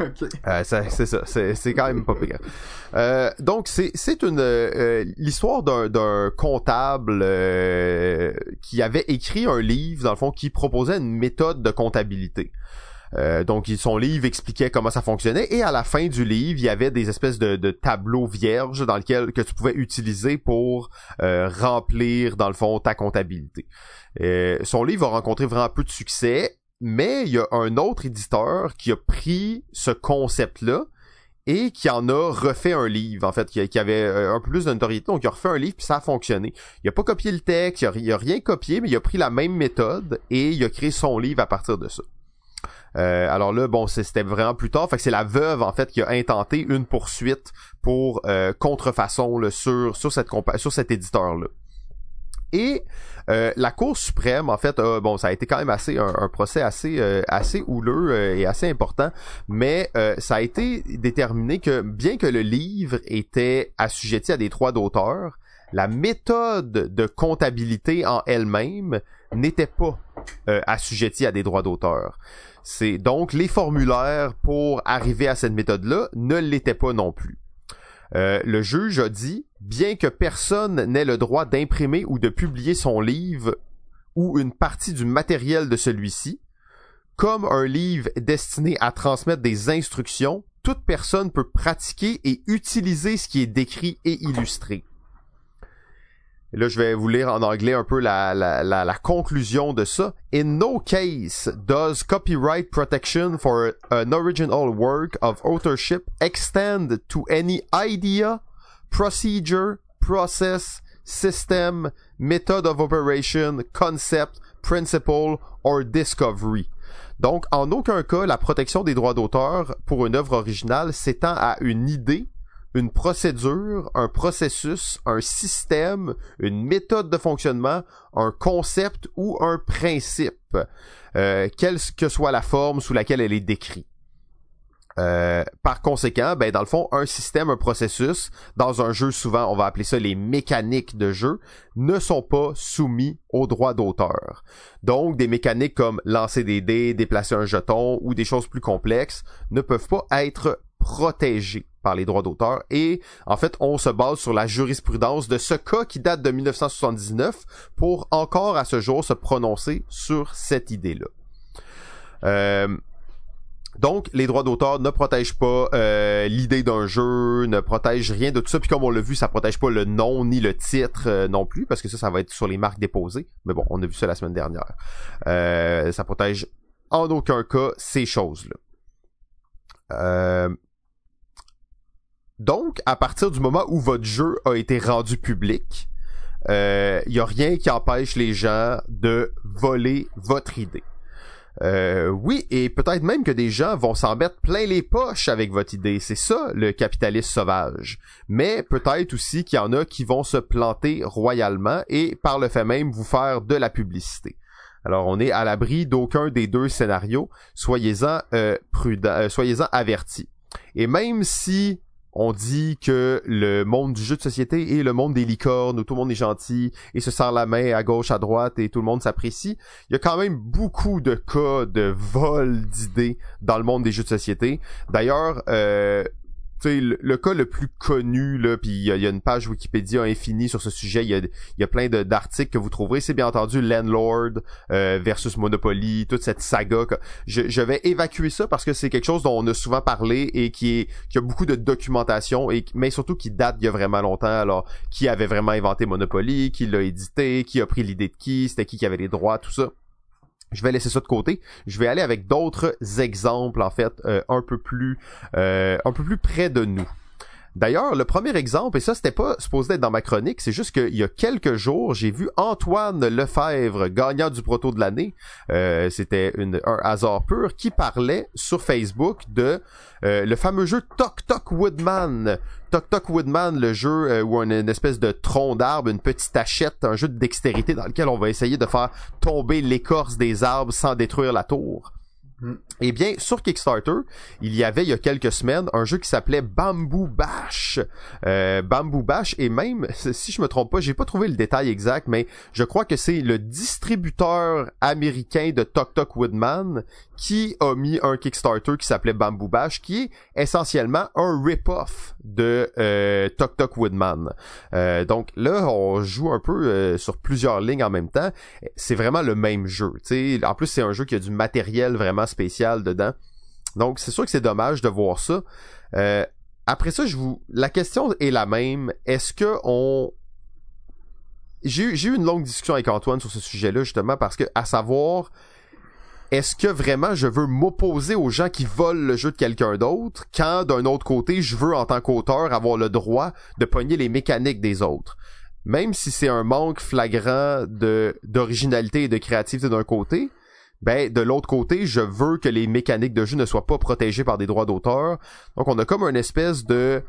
Ok. Euh, c'est ça, c'est c'est quand même pas pire. Euh, donc c'est c'est une euh, l'histoire d'un d'un comptable euh, qui avait écrit un livre dans le fond qui proposait une méthode de comptabilité. Euh, donc son livre expliquait comment ça fonctionnait et à la fin du livre il y avait des espèces de, tableaux vierges dans lesquels que tu pouvais utiliser pour euh, remplir dans le fond ta comptabilité. Euh, son livre a rencontré vraiment peu de succès, mais il y a un autre éditeur qui a pris ce concept là et qui en a refait un livre, en fait, qui, avait un peu plus de notoriété, donc il a refait un livre, puis ça a fonctionné. Il a pas copié le texte, il a, a, rien copié, mais il a pris la même méthode et il a créé son livre à partir de ça. Euh, alors là, bon, c'était vraiment plus tard. Fait c'est la veuve en fait qui a intenté une poursuite pour euh, contrefaçon sur sur cette sur cet éditeur là. Et euh, la Cour suprême, en fait, bon, ça a été quand même assez un, procès assez assez houleux et assez important, mais ça a été déterminé que bien que le livre était assujetti à des droits d'auteur, la méthode de comptabilité en elle-même n'était pas assujettie à des droits d'auteur. C'est donc les formulaires pour arriver à cette méthode-là ne l'étaient pas non plus. Euh, le juge a dit, bien que personne n'ait le droit d'imprimer ou de publier son livre ou une partie du matériel de celui-ci, comme un livre destiné à transmettre des instructions, toute personne peut pratiquer et utiliser ce qui est décrit et illustré. Et là, je vais vous lire en anglais un peu la, la, la, la, conclusion de ça. In no case does copyright protection for an original work of authorship extend to any idea, procedure, process, system, method of operation, concept, principle or discovery. Donc, en aucun cas, la protection des droits d'auteur pour une œuvre originale s'étend à une idée, une procédure, un processus, un système, une méthode de fonctionnement, un concept ou un principe, euh, quelle que soit la forme sous laquelle elle est décrite. Euh, par conséquent, ben dans le fond, un système, un processus, dans un jeu souvent, on va appeler ça les mécaniques de jeu, ne sont pas soumis aux droits d'auteur. Donc, des mécaniques comme lancer des dés, déplacer un jeton ou des choses plus complexes ne peuvent pas être protégées par les droits d'auteur et en fait on se base sur la jurisprudence de ce cas qui date de 1979 pour encore à ce jour se prononcer sur cette idée-là. Euh, donc, les droits d'auteur ne protègent pas euh, l'idée d'un jeu, ne protègent rien de tout ça. Puis comme on l'a vu, ça protège pas le nom ni le titre euh, non plus, parce que ça, ça va être sur les marques déposées. Mais bon, on a vu ça la semaine dernière. Euh, ça protège en aucun cas ces choses-là. Donc, à partir du moment où votre jeu a été rendu public, il n'y a rien qui empêche les gens de voler votre idée. Euh, oui, et peut-être même que des gens vont s'en mettre plein les poches avec votre idée. C'est ça, le capitalisme sauvage. Mais peut-être aussi qu'il y en a qui vont se planter royalement et par le fait même vous faire de la publicité. Alors on est à l'abri d'aucun des deux scénarios. Soyez-en euh, prudents, euh, soyez-en avertis. Et même si on dit que le monde du jeu de société est le monde des licornes où tout le monde est gentil et se serre la main à gauche, à droite et tout le monde s'apprécie. Il y a quand même beaucoup de cas de vol d'idées dans le monde des jeux de société. D'ailleurs, euh, le, le, cas le plus connu, là, puis il y, a une page Wikipédia infinie sur ce sujet, il y a, y a plein d'articles que vous trouverez, c'est bien entendu Landlord euh, versus Monopoly, toute cette saga. Je, vais évacuer ça parce que c'est quelque chose dont on a souvent parlé et qui a beaucoup de documentation, et mais surtout qui date il y a vraiment longtemps. Alors, qui avait vraiment inventé Monopoly, qui l'a édité, qui a pris l'idée de qui, c'était qui qui avait les droits, tout ça. Je vais laisser ça de côté. Je vais aller avec d'autres exemples en fait euh, un peu plus euh, un peu plus près de nous. D'ailleurs, le premier exemple, et ça c'était pas supposé être dans ma chronique, c'est juste qu'il y a quelques jours, j'ai vu Antoine Lefebvre, gagnant du proto de l'année, euh, c'était un hasard pur, qui parlait sur Facebook de euh, le fameux jeu Tok Tok Woodman. Tok Tok Woodman, le jeu euh, où on une espèce de tronc d'arbre, une petite hachette, un jeu de dextérité dans lequel on va essayer de faire tomber l'écorce des arbres sans détruire la tour. Mm. Eh bien, sur Kickstarter, il y avait il y a quelques semaines un jeu qui s'appelait Bamboo Bash. Euh, Bamboo Bash, et même, [laughs] si je me trompe pas, j'ai pas trouvé le détail exact, mais je crois que c'est le distributeur américain de Tok Tok Woodman qui a mis un Kickstarter qui s'appelait Bamboo Bash, qui est essentiellement un rip-off de euh, Tok Tok Woodman. Euh, donc là, on joue un peu sur plusieurs lignes en même temps. C'est vraiment le même jeu. sais En plus, c'est un jeu qui a du matériel vraiment spécial dedans. Donc c'est sûr que c'est dommage de voir ça. Euh, après ça, je vous, la question est la même. Est-ce que on, j'ai eu, une longue discussion avec Antoine sur ce sujet-là justement parce que à savoir est-ce que vraiment je veux m'opposer aux gens qui volent le jeu de quelqu'un d'autre quand d'un autre côté je veux en tant qu'auteur avoir le droit de pogner les mécaniques des autres? Même si c'est un manque flagrant d'originalité et de créativité d'un côté ben de l'autre côté je veux que les mécaniques de jeu ne soient pas protégées par des droits d'auteur. Donc on a comme une espèce de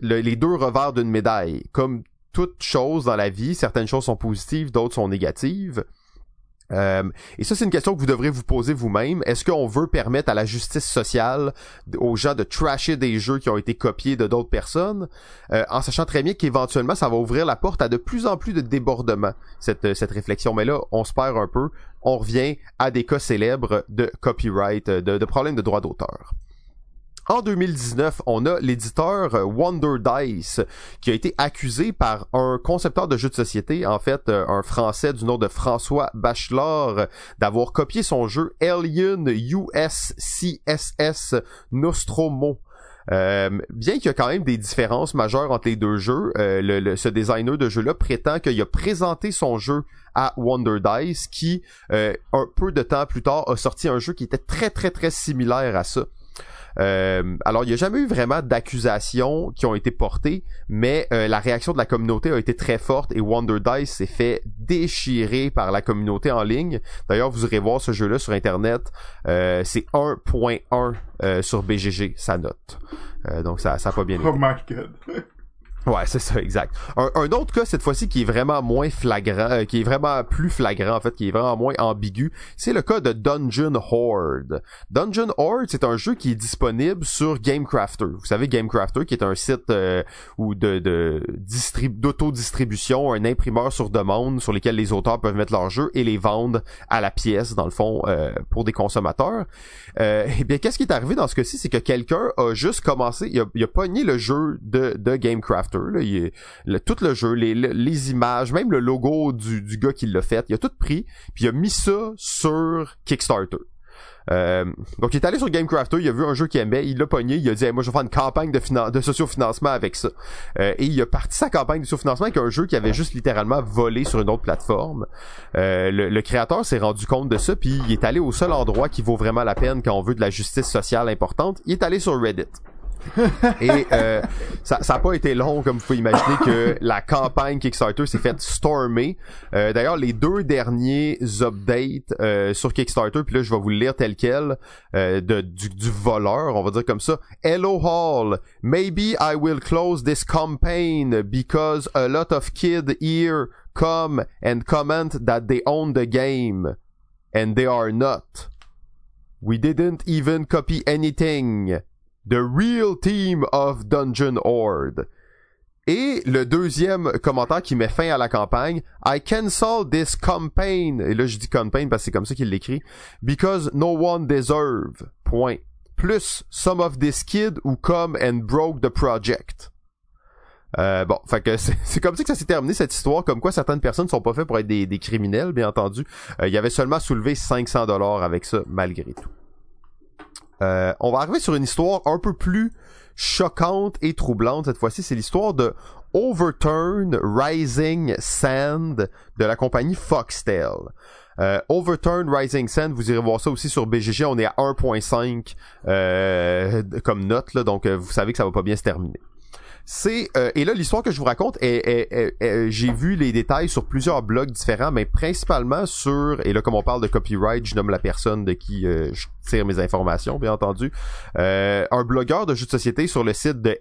les deux revers d'une médaille. Comme toute chose dans la vie certaines choses sont positives d'autres sont négatives euh, et ça, c'est une question que vous devrez vous poser vous-même. Est-ce qu'on veut permettre à la justice sociale aux gens de trasher des jeux qui ont été copiés de d'autres personnes, euh, en sachant très bien qu'éventuellement, ça va ouvrir la porte à de plus en plus de débordements, cette, cette réflexion. Mais là, on se perd un peu. On revient à des cas célèbres de copyright, de, de problèmes de droit d'auteur. En 2019, on a l'éditeur euh, Wonder Dice qui a été accusé par un concepteur de jeux de société, en fait euh, un Français du nom de François Bachelor, d'avoir copié son jeu Alien USCSS Nostromo. Euh, bien qu'il y a quand même des différences majeures entre les deux jeux, ce designer de jeu-là prétend qu'il a présenté son jeu à Wonder Dice, qui un peu de temps plus tard a sorti un jeu qui était très très très similaire à ça. Euh, alors, il n'y a jamais eu vraiment d'accusations qui ont été portées, mais euh, la réaction de la communauté a été très forte et Wonder Dice s'est fait déchirer par la communauté en ligne. D'ailleurs, vous irez voir ce jeu-là sur Internet. Euh, c'est 1.1 sur BGG, sa note. donc, ça n'a pas bien oh été. Oh my god. [laughs] Ouais, c'est ça, exact. Un, un, autre cas cette fois-ci qui est vraiment moins flagrant, euh, qui est vraiment plus flagrant en fait, qui est vraiment moins ambigu, c'est le cas de Dungeon Horde. Dungeon Horde, c'est un jeu qui est disponible sur GameCrafter. Vous savez GameCrafter qui est un site euh, de, de d'autodistribution, un imprimeur sur demande sur lequel les auteurs peuvent mettre leurs jeux et les vendre à la pièce dans le fond euh, pour des consommateurs. Euh, [laughs] eh bien, qu'est-ce qui est arrivé dans ce cas-ci, c'est que quelqu'un a juste commencé, il a, il a pogné le jeu de, de GameCrafter tout le jeu, les, images, même le logo du, du gars qui l'a fait, il a tout pris, puis il a mis ça sur Kickstarter. Euh, donc il est allé sur GameCrafter, il a vu un jeu qu'il aimait, il l'a pogné, il a dit moi je vais faire une campagne de, de sociofinancement avec ça. Euh, et il a parti sa campagne de sociofinancement avec un jeu qui avait juste littéralement volé sur une autre plateforme. Euh, le, le, créateur s'est rendu compte de ça, puis il est allé au seul endroit qui vaut vraiment la peine quand on veut de la justice sociale importante. Il est allé sur Reddit. Et euh, ça n'a pas été long, comme vous pouvez imaginer, que la campagne Kickstarter s'est faite stormer. Euh, D'ailleurs, les deux derniers updates euh, sur Kickstarter, puis là, je vais vous le lire tel quel, euh, de, du, du, voleur, on va dire comme ça. Hello Hall, maybe I will close this campaign because a lot of kids here come and comment that they own the game. And they are not. We didn't even copy anything. The Real Team of Dungeon Horde. Et le deuxième commentaire qui met fin à la campagne, I cancel this campaign. Et là, je dis campaign parce que c'est comme ça qu'il l'écrit. Because no one deserve. Point. Plus some of this kid who come and broke the project. Euh, bon, fait que c'est [laughs] comme ça que ça s'est terminé cette histoire, comme quoi certaines personnes sont pas faites pour être des, des criminels, bien entendu. Euh, il y avait seulement soulevé 500 dollars avec ça, malgré tout. Euh, on va arriver sur une histoire un peu plus choquante et troublante cette fois-ci. C'est l'histoire de Overturn Rising Sand de la compagnie Foxtel. Euh, Overturn Rising Sand, vous irez voir ça aussi sur BGG. On est à 1.5 euh, comme note, donc vous savez que ça va pas bien se terminer. C'est euh, et là l'histoire que je vous raconte j'ai vu les détails sur plusieurs blogs différents, mais principalement sur et là comme on parle de copyright, je nomme la personne de qui euh, je tire mes informations, bien entendu, euh, un blogueur de jeux de société sur le site de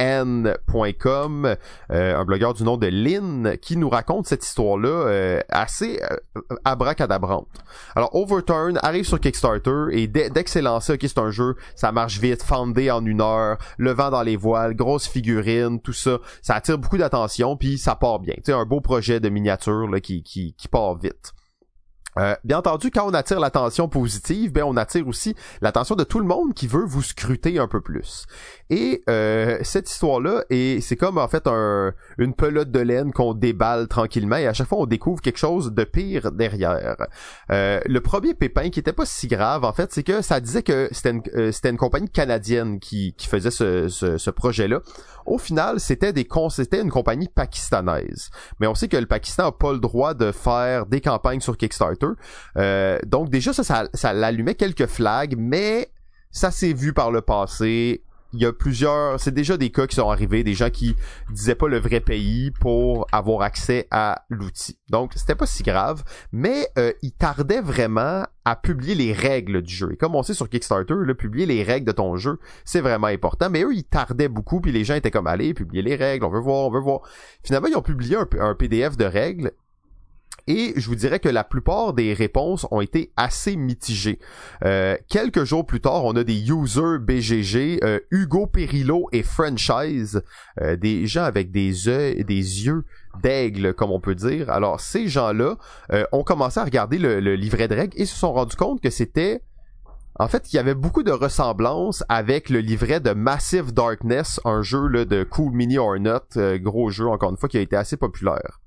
atgn.com, un blogueur du nom de Lynn qui nous raconte cette histoire-là assez abracadabrante. Alors Overturn arrive sur Kickstarter et dès, que c'est lancé, ok c'est un jeu, ça marche vite, fondé en une heure, le vent dans les voile, grosse figurine, tout ça, ça attire beaucoup d'attention, puis ça part bien. Sais, un beau projet de miniature là, qui, qui, qui part vite. Euh, bien entendu, quand on attire l'attention positive, ben on attire aussi l'attention de tout le monde qui veut vous scruter un peu plus. Et euh, cette histoire-là, et c'est comme en fait un, une pelote de laine qu'on déballe tranquillement, et à chaque fois on découvre quelque chose de pire derrière. Euh, le premier pépin qui était pas si grave, en fait, c'est que ça disait que c'était une, euh, c'était une compagnie canadienne qui, qui faisait ce, ce, ce projet-là. Au final, c'était des c'était une compagnie pakistanaise. Mais on sait que le Pakistan a pas le droit de faire des campagnes sur Kickstarter. Euh, donc déjà ça, ça, l'allumait quelques flags, mais ça s'est vu par le passé il y a plusieurs, c'est déjà des cas qui sont arrivés, des gens qui disaient pas le vrai pays pour avoir accès à l'outil. Donc c'était pas si grave, mais euh, ils tardaient vraiment à publier les règles du jeu. Et comme on sait sur Kickstarter, publier les règles de ton jeu, c'est vraiment important. Mais eux, ils tardaient beaucoup, puis les gens étaient comme allez, publier les règles, on veut voir, on veut voir. Finalement, ils ont publié un PDF de règles et je vous dirais que la plupart des réponses ont été assez mitigées. Euh, quelques jours plus tard, on a des users BGG, euh, Hugo Perillo et Franchise, euh, des gens avec des yeux, des yeux d'aigle, comme on peut dire. Alors ces gens-là ont commencé à regarder le, livret de règles et se sont rendus compte que c'était en fait, il y avait beaucoup de ressemblances avec le livret de Massive Darkness, un jeu là, de Cool Mini or Not, gros jeu encore une fois qui a été assez populaire.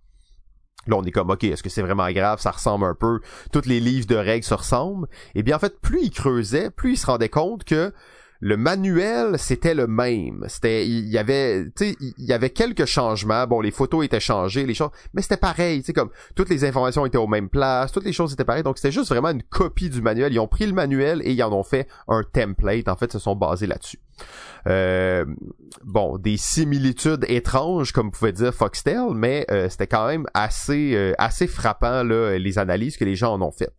Là, on est comme, OK, est-ce que c'est vraiment grave? Ça ressemble un peu. Toutes les livres de règles se ressemblent. Et eh bien, en fait, plus il creusait, plus il se rendait compte que le manuel c'était le même. C'était il y avait tu il y avait quelques changements. Bon les photos étaient changées les choses mais c'était pareil tu comme toutes les informations étaient aux mêmes places toutes les choses étaient pareilles. Donc c'était juste vraiment une copie du manuel. Ils ont pris le manuel et ils en ont fait un template. En fait se sont basés là-dessus. Euh, bon des similitudes étranges comme pouvait dire Foxtel mais euh, c'était quand même assez euh, assez frappant là les analyses que les gens en ont faites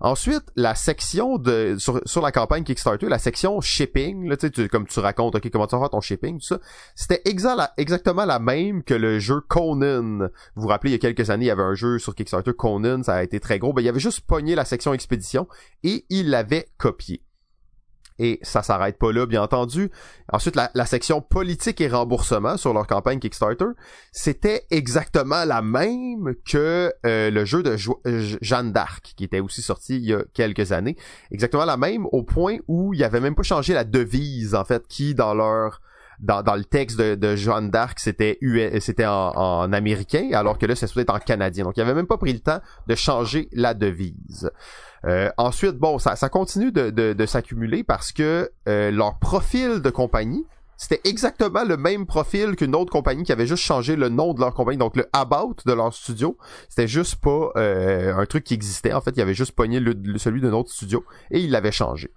Ensuite, la section de sur, sur la campagne Kickstarter, la section shipping, là, tu, comme tu racontes, ok, comment tu vas faire ton shipping, tout ça, c'était exactement la même que le jeu Conan. Vous vous rappelez, il y a quelques années, il y avait un jeu sur Kickstarter, Conan, ça a été très gros. Ben, il avait juste pogné la section expédition et il l'avait copié. Et ça s'arrête pas là, bien entendu. Ensuite, la, section politique et remboursement sur leur campagne Kickstarter, c'était exactement la même que euh, le jeu de Jeanne d'Arc, qui était aussi sorti il y a quelques années. Exactement la même au point où il avait même pas changé la devise, en fait, qui dans leur dans, dans le texte de, de Jeanne d'Arc, c'était c'était en, en, américain, alors que là, c'est supposé être en canadien. Donc, il avait même pas pris le temps de changer la devise. Euh, ensuite, bon, ça, ça continue de, de, de s'accumuler parce que euh, leur profil de compagnie, c'était exactement le même profil qu'une autre compagnie qui avait juste changé le nom de leur compagnie. Donc le about de leur studio, c'était juste pas euh, un truc qui existait. En fait, il avait juste pogné celui d'un autre studio et il l'avait changé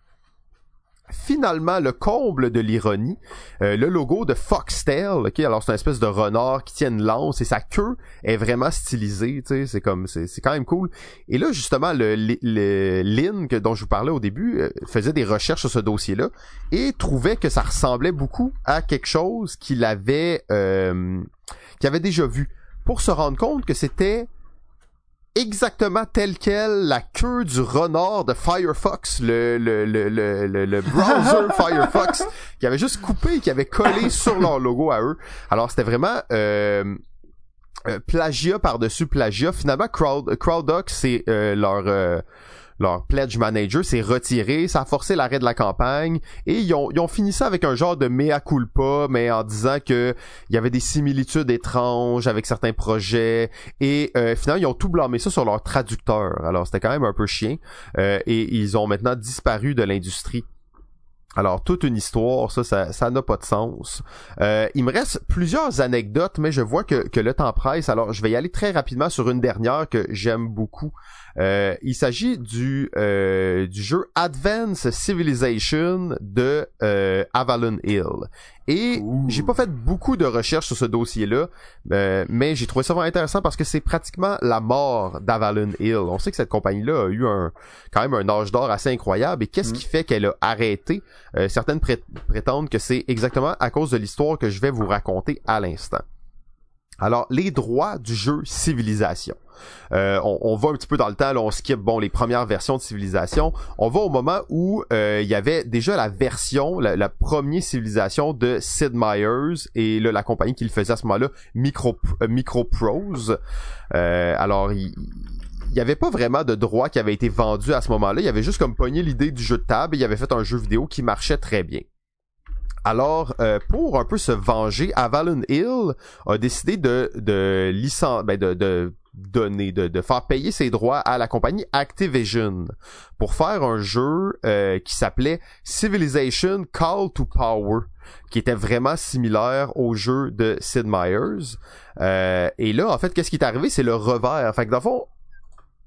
finalement le comble de l'ironie, euh, le logo de Foxtail, ok, alors c'est une espèce de renard qui tient une lance et sa queue est vraiment stylisée, tu sais, c'est comme c'est quand même cool. Et là justement le, le, Lynn dont je vous parlais au début euh, faisait des recherches sur ce dossier-là et trouvait que ça ressemblait beaucoup à quelque chose qu'il avait euh, qu'il avait déjà vu pour se rendre compte que c'était exactement tel quel la queue du renard de Firefox, le, le, le, le, le browser [laughs] Firefox, qui avait juste coupé qui avait collé [laughs] sur leur logo à eux. Alors c'était vraiment euh, euh plagiat par-dessus plagiat. Finalement, Crowd, c'est euh, leur euh, leur pledge manager s'est retiré, ça a forcé l'arrêt de la campagne et ils ont, ils ont fini ça avec un genre de mea culpa, mais en disant que il y avait des similitudes étranges avec certains projets et euh, finalement ils ont tout blâmé ça sur leur traducteur. Alors c'était quand même un peu chien euh, et ils ont maintenant disparu de l'industrie alors, toute une histoire, ça, ça, n'a pas de sens. Euh, il me reste plusieurs anecdotes, mais je vois que, que le temps presse. Alors, je vais y aller très rapidement sur une dernière que j'aime beaucoup. Euh, il s'agit du, euh, du jeu Advance Civilization de euh, Avalon Hill. Et j'ai pas fait beaucoup de recherches sur ce dossier-là, mais j'ai trouvé ça vraiment intéressant parce que c'est pratiquement la mort d'Avalon Hill. On sait que cette compagnie-là a eu un quand même un âge d'or assez incroyable. Et qu'est-ce mm. qui fait qu'elle a arrêté? Certaines prétendent que c'est exactement à cause de l'histoire que je vais vous raconter à l'instant. Alors, les droits du jeu Civilisation. Euh, on, va un petit peu dans le temps, là, on skip bon les premières versions de Civilisation. On va au moment où euh, il y avait déjà la version, la, première Civilisation de Sid Meier's et là, la compagnie qui le faisait à ce moment-là, Micro, euh, Microprose. alors, il, il y avait pas vraiment de droit qui avait été vendu à ce moment-là. Il avait juste comme pogné l'idée du jeu de table et il avait fait un jeu vidéo qui marchait très bien. Alors, pour un peu se venger, Avalon Hill a décidé de de licence, ben de donner, de, de faire payer ses droits à la compagnie Activision pour faire un jeu euh, qui s'appelait Civilization Call to Power, qui était vraiment similaire au jeu de Sid Meier's. Euh, et là, en fait, qu'est-ce qui est arrivé? C'est le revers. Fait que dans le fond,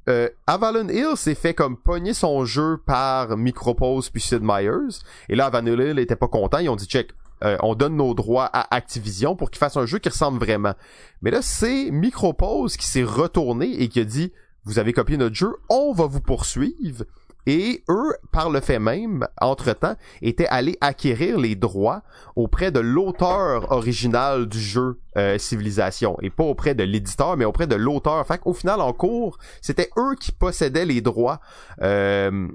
euh, Avalon Hill s'est fait comme pogner son jeu par Micropose puis Sid Meier's. Et là, Avalon Hill était pas content. Ils ont dit, check, euh, on donne nos droits à Activision pour qu'ils fassent un jeu qui ressemble vraiment. Mais là, c'est Micropose qui s'est retourné et qui a dit, vous avez copié notre jeu, on va vous poursuivre. Et eux, par le fait même, entre-temps, étaient allés acquérir les droits auprès de l'auteur original du jeu euh, Civilisation. Et pas auprès de l'éditeur, mais auprès de l'auteur. Fait qu'au final, en cours, c'était eux qui possédaient les droits. Euh,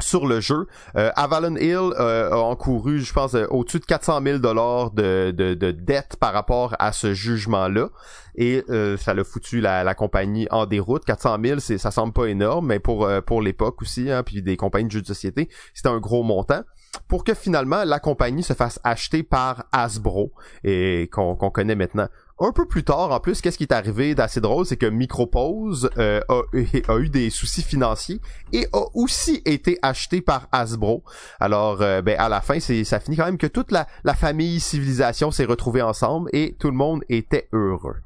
sur le jeu. Euh, Avalon Hill euh, a encouru, je pense, euh, au-dessus de 400 000 dollars de, de, de dettes par rapport à ce jugement-là. Et ça l'a foutu la, la, compagnie en déroute. 400 000, c'est, ça semble pas énorme, mais pour, pour l'époque aussi, hein, puis des compagnies de jeux de société, c'était un gros montant. Pour que finalement la compagnie se fasse acheter par Hasbro et qu'on, qu'on connaît maintenant. Un peu plus tard, en plus, qu'est-ce qui est arrivé d'assez drôle, c'est que Micropose euh, a, [laughs] a, eu des soucis financiers et a aussi été acheté par Hasbro. Alors, euh, ben à la fin, c'est ça finit quand même que toute la, la famille civilisation s'est retrouvée ensemble et tout le monde était heureux.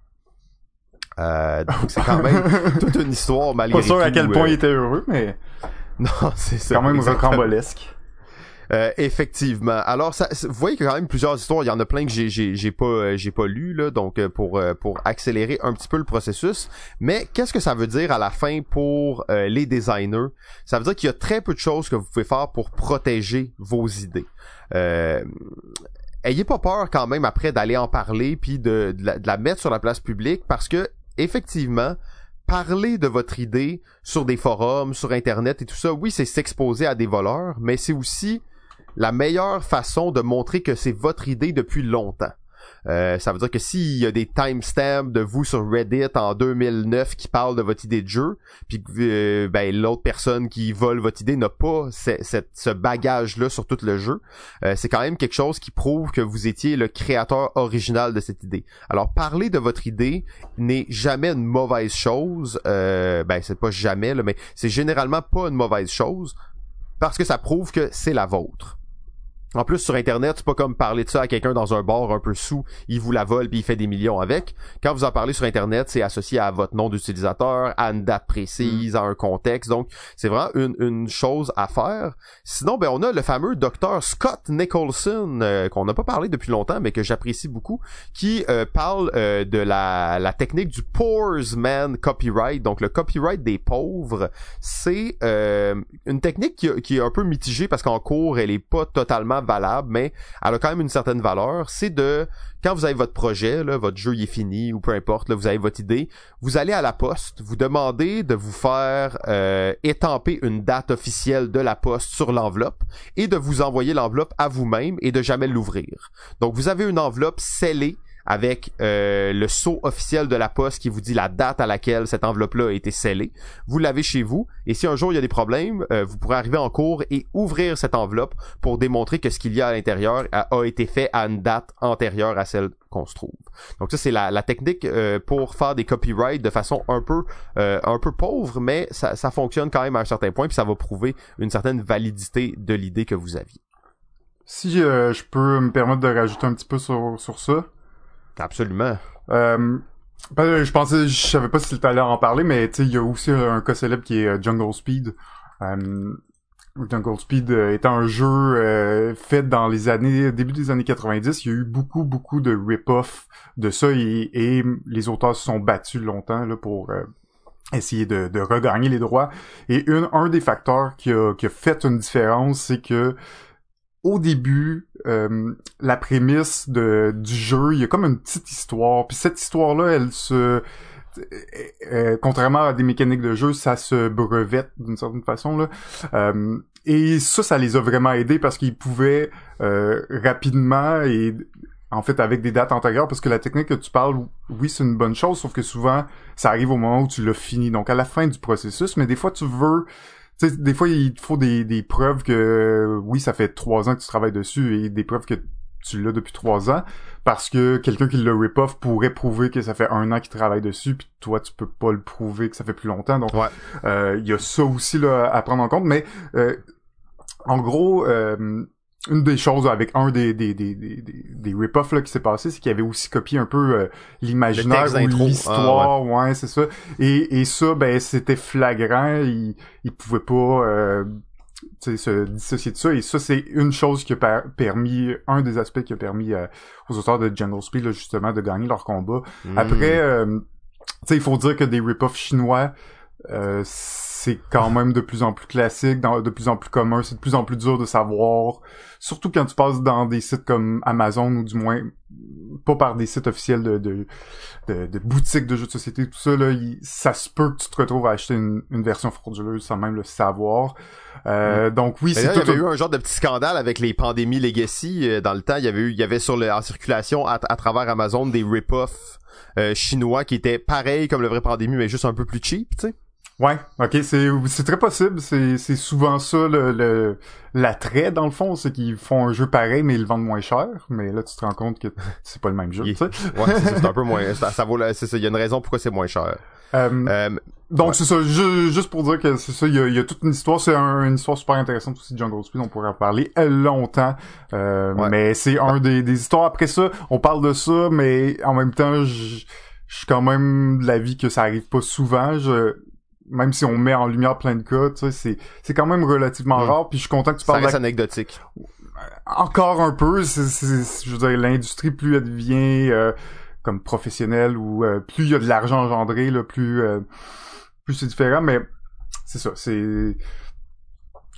Euh, donc c'est quand même [laughs] toute une histoire malgré Pas sûr à quel point euh, il était heureux, mais [laughs] non, c'est ça. quand même rocambolesque. Euh, effectivement. Alors, ça, vous voyez qu'il y a quand même plusieurs histoires. Il y en a plein que j'ai, j'ai, pas, euh, j'ai pas lu là, donc euh, pour pour accélérer un petit peu le processus. Mais qu'est-ce que ça veut dire à la fin pour les designers? Ça veut dire qu'il y a très peu de choses que vous pouvez faire pour protéger vos idées. ayez pas peur quand même après d'aller en parler puis de, de la mettre sur la place publique parce que effectivement parler de votre idée sur des forums, sur Internet et tout ça, oui, c'est s'exposer à des voleurs, mais c'est aussi la meilleure façon de montrer que c'est votre idée depuis longtemps. Euh, ça veut dire que s'il y a des timestamps de vous sur Reddit en 2009 qui parlent de votre idée de jeu, puis euh, ben, l'autre personne qui vole votre idée n'a pas ce, bagage-là sur tout le jeu, euh, c'est quand même quelque chose qui prouve que vous étiez le créateur original de cette idée. Alors parler de votre idée n'est jamais une mauvaise chose. Euh, ben c'est pas jamais mais c'est généralement pas une mauvaise chose parce que ça prouve que c'est la vôtre. En plus, sur Internet, c'est pas comme parler de ça à quelqu'un dans un bar un peu sous, il vous la vole puis il fait des millions avec. Quand vous en parlez sur Internet, c'est associé à votre nom d'utilisateur, à une date précise, à un contexte. Donc, c'est vraiment une, une chose à faire. Sinon, ben, on a le fameux docteur Scott Nicholson, euh, qu'on n'a pas parlé depuis longtemps, mais que j'apprécie beaucoup, qui euh, parle euh, de la, la technique du Poor Man Copyright. Donc, le copyright des pauvres, c'est une technique qui, qui est un peu mitigée parce qu'en cours, elle est pas totalement valable, mais elle a quand même une certaine valeur. C'est de quand vous avez votre projet, là, votre jeu est fini ou peu importe, là, vous avez votre idée, vous allez à la poste, vous demandez de vous faire euh, étamper une date officielle de la poste sur l'enveloppe et de vous envoyer l'enveloppe à vous-même et de jamais l'ouvrir. Donc vous avez une enveloppe scellée avec euh, le sceau officiel de la poste qui vous dit la date à laquelle cette enveloppe-là a été scellée. Vous l'avez chez vous et si un jour il y a des problèmes, euh, vous pourrez arriver en cours et ouvrir cette enveloppe pour démontrer que ce qu'il y a à l'intérieur a, été fait à une date antérieure à celle qu'on se trouve. Donc ça c'est la, la, technique euh, pour faire des copyrights de façon un peu euh, un peu pauvre, mais ça, ça fonctionne quand même à un certain point puis ça va prouver une certaine validité de l'idée que vous aviez. Si euh, je peux me permettre de rajouter un petit peu sur, sur ça, Absolument. Euh, je pensais, je savais pas si tu allais en parler, mais il y a aussi un cas célèbre qui est Jungle Speed. Euh, Jungle Speed étant un jeu euh, fait dans les années début des années 90, il y a eu beaucoup beaucoup de rip-off de ça et, les auteurs se sont battus longtemps là pour euh, essayer de, de, regagner les droits. Et une, un des facteurs qui a, qui a fait une différence, c'est que au début, euh, la prémisse de, du jeu, il y a comme une petite histoire. Puis cette histoire-là, elle se... Euh, contrairement à des mécaniques de jeu, ça se brevette d'une certaine façon. Là. Euh, et ça, ça les a vraiment aidés parce qu'ils pouvaient rapidement et en fait avec des dates antérieures parce que la technique que tu parles oui c'est une bonne chose sauf que souvent ça arrive au moment où tu l'as fini donc à la fin du processus mais des fois tu veux sais des fois il te faut des, des preuves que oui ça fait trois ans que tu travailles dessus et des preuves que tu l'as depuis trois ans parce que quelqu'un qui le rip-off pourrait prouver que ça fait un an qu'il travaille dessus puis toi tu peux pas le prouver que ça fait plus longtemps. Donc euh, il y a ça aussi là à prendre en compte. Mais euh, en gros euh, une des choses avec un des des des des, des rip-offs là qui s'est passé c'est qu'il avait aussi copié un peu euh, l'imaginaire ou l'histoire. Ah, ouais, c'est ça. Et et ça ben c'était flagrant. Il il pouvait pas euh, se dissocier de ça. Et ça c'est une chose qui a permis un des aspects qui a permis euh, aux auteurs de Jungle Speed là, justement de gagner leur combat. Hmm. après euh, tu sais il faut dire que des rip-offs chinois euh, c'est quand même de plus en plus classique, de plus en plus commun, c'est de plus en plus dur de savoir, surtout quand tu passes dans des sites comme Amazon ou du moins pas par des sites officiels de, de, de, boutiques de jeux de société, tout ça, là, ça se peut que tu te retrouves à acheter une, version frauduleuse sans même le savoir. Euh. Donc oui, c'est Il y avait eu un genre de petit scandale avec les pandémies Legacy euh, dans le temps. Il y avait eu, il y avait sur le, en circulation à, travers Amazon des rip-offs euh, chinois qui étaient pareils comme le vrai pandémie mais juste un peu plus cheap, tu sais. Ouais, ok, c'est c'est très possible. C'est c'est souvent ça le, le l'attrait dans le fond, c'est qu'ils font un jeu pareil mais ils le vendent moins cher. Mais là, tu te rends compte que c'est pas le même jeu. Tu sais? [laughs] Ouais, c'est un peu moins. Ça, ça vaut. C'est ça. Il y a une raison pourquoi c'est moins cher. Euh, euh, donc c'est ça. juste pour dire que c'est ça. Il y a, y a, toute une histoire. C'est une histoire super intéressante aussi de Jungle Speed. On pourrait en parler longtemps. Euh, Mais c'est un des, des histoires. Après ça, on parle de ça, mais en même temps, je je suis quand même de l'avis que ça arrive pas souvent. Je, même si on met en lumière plein de cas, tu sais, c'est, c'est quand même relativement mm. rare. Puis je suis content que tu parles. Ça reste anecdotique. Encore un peu. C'est, je veux dire, l'industrie plus elle devient euh, comme professionnelle ou euh, plus il y a de l'argent engendré, là, plus euh, plus c'est différent. Mais c'est ça. C'est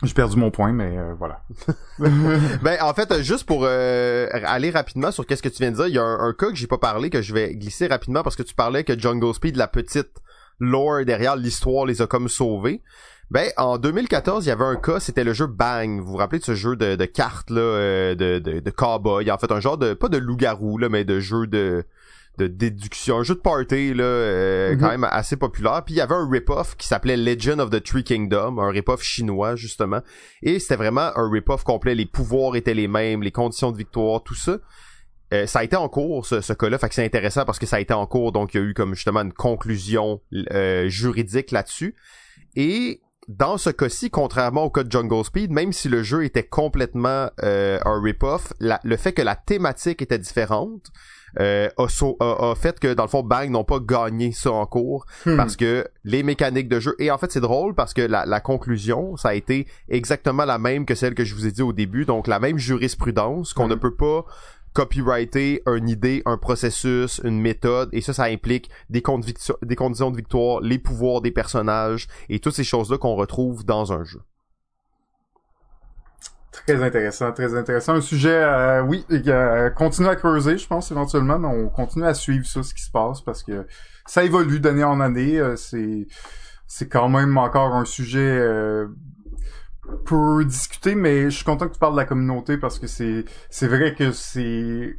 j'ai perdu mon point, mais voilà. [laughs] [laughs] ben en fait, juste pour aller rapidement sur qu'est-ce que tu viens de dire, il y a un, un, cas que j'ai pas parlé que je vais glisser rapidement parce que tu parlais que Jungle Speed, la petite lore derrière l'histoire les a comme sauvés. Ben, en 2014, il y avait un cas, c'était le jeu Bang. Vous vous rappelez de ce jeu de, de cartes, là, euh, de, de, de cowboy? En fait, un genre de, pas de loup-garou, là, mais de jeu de, de déduction, un jeu de party, là, euh, mhm. quand même assez populaire. Puis il y avait un rip-off qui s'appelait Legend of the Three Kingdoms, un rip-off chinois, justement. Et c'était vraiment un rip-off complet. Les pouvoirs étaient les mêmes, les conditions de victoire, tout ça. Euh, ça a été en cours ce, ce cas-là, fait que c'est intéressant parce que ça a été en cours, donc il y a eu comme justement une conclusion euh, juridique là-dessus. Et dans ce cas-ci, contrairement au cas de Jungle Speed, même si le jeu était complètement euh, un rip-off, le fait que la thématique était différente euh, a, fait que dans le fond Bang n'ont pas gagné ça en cours hmm. parce que les mécaniques de jeu et en fait c'est drôle parce que la, la, conclusion ça a été exactement la même que celle que je vous ai dit au début donc la même jurisprudence qu'on hmm. ne peut pas copyrighter une idée, un processus, une méthode, et ça, ça implique des, conditions de victoire, les pouvoirs des personnages, et toutes ces choses-là qu'on retrouve dans un jeu. Très intéressant, très intéressant. Un sujet, euh, oui, euh, continue à creuser, je pense, éventuellement, mais on continue à suivre ça, ce qui se passe, parce que ça évolue d'année en année. Euh, c'est c'est quand même encore un sujet euh, pour discuter, mais je suis content que tu parles de la communauté parce que c'est c'est vrai que c'est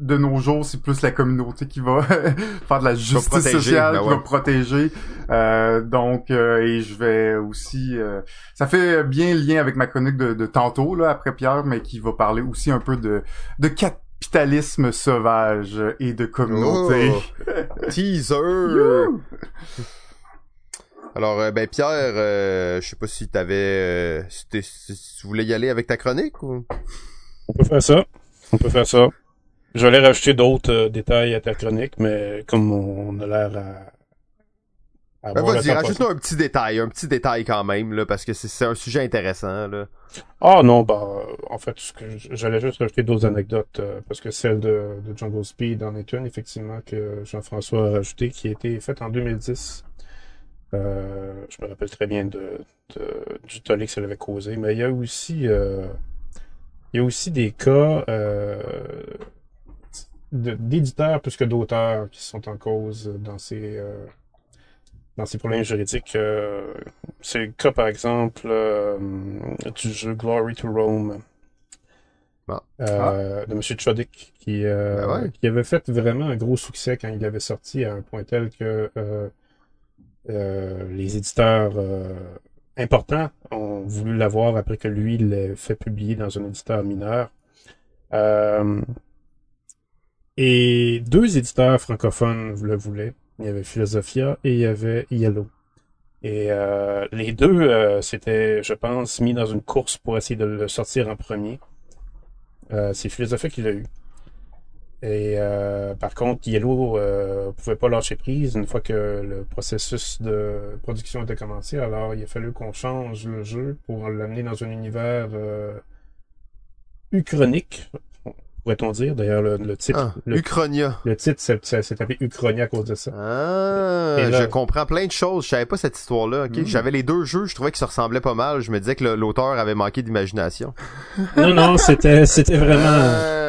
de nos jours, c'est plus la communauté qui va [laughs] faire de la justice sociale, ben qui va protéger. Euh, donc, euh, et je vais aussi... Euh, ça fait bien lien avec ma chronique de, de, tantôt, là, après Pierre, mais qui va parler aussi un peu de, de capitalisme sauvage et de communauté. Oh, [laughs] teaser! Alors, euh, ben Pierre, euh, je sais pas si t'avais, euh, si, tu voulais y aller avec ta chronique ou? On peut faire ça. On peut faire ça. J'allais rajouter d'autres détails à ta chronique, mais comme on a l'air à. ben vas-y, rajoute-nous un petit détail, un petit détail quand même, là, parce que c'est un sujet intéressant, là. Ah non, bah, en fait, j'allais juste rajouter d'autres anecdotes, parce que celle de, de Jungle Speed en est une, effectivement, que Jean-François a rajouté, qui a été faite en 2010. Euh, je me rappelle très bien de, du tollé que ça avait causé. Mais il y a aussi, euh, il y a aussi des cas euh, d'éditeurs plus que d'auteurs qui sont en cause dans ces, dans ces problèmes juridiques. C'est le cas, par exemple, du jeu Glory to Rome. Ah. euh, de Monsieur Chodik, qui, euh, Ben ouais. qui avait fait vraiment un gros succès quand il avait sorti à un point tel que euh, euh, les éditeurs euh, importants ont voulu l'avoir après que lui l'ait fait publier dans un éditeur mineur. Euh, et deux éditeurs francophones le voulaient. Il y avait Philosophia et il y avait Yellow. Et les deux s'étaient, je pense, mis dans une course pour essayer de le sortir en premier. C'est Philosophia qui l'a eu. Et euh, par contre, Yellow euh, pouvait pas lâcher prise une fois que le processus de production était commencé. Alors, il a fallu qu'on change le jeu pour l'amener dans un univers euh, uchronique, pourrait-on dire. D'ailleurs, le, le titre, Ah, le, Uchronia. le titre s'est appelé Uchronia à cause de ça. Ah, Et là- je comprends plein de choses. Je savais pas cette histoire-là. ok? Mm. J'avais les deux jeux, je trouvais qu'ils se ressemblaient pas mal. Je me disais que l'auteur avait manqué d'imagination. Non, non, c'était c'était vraiment.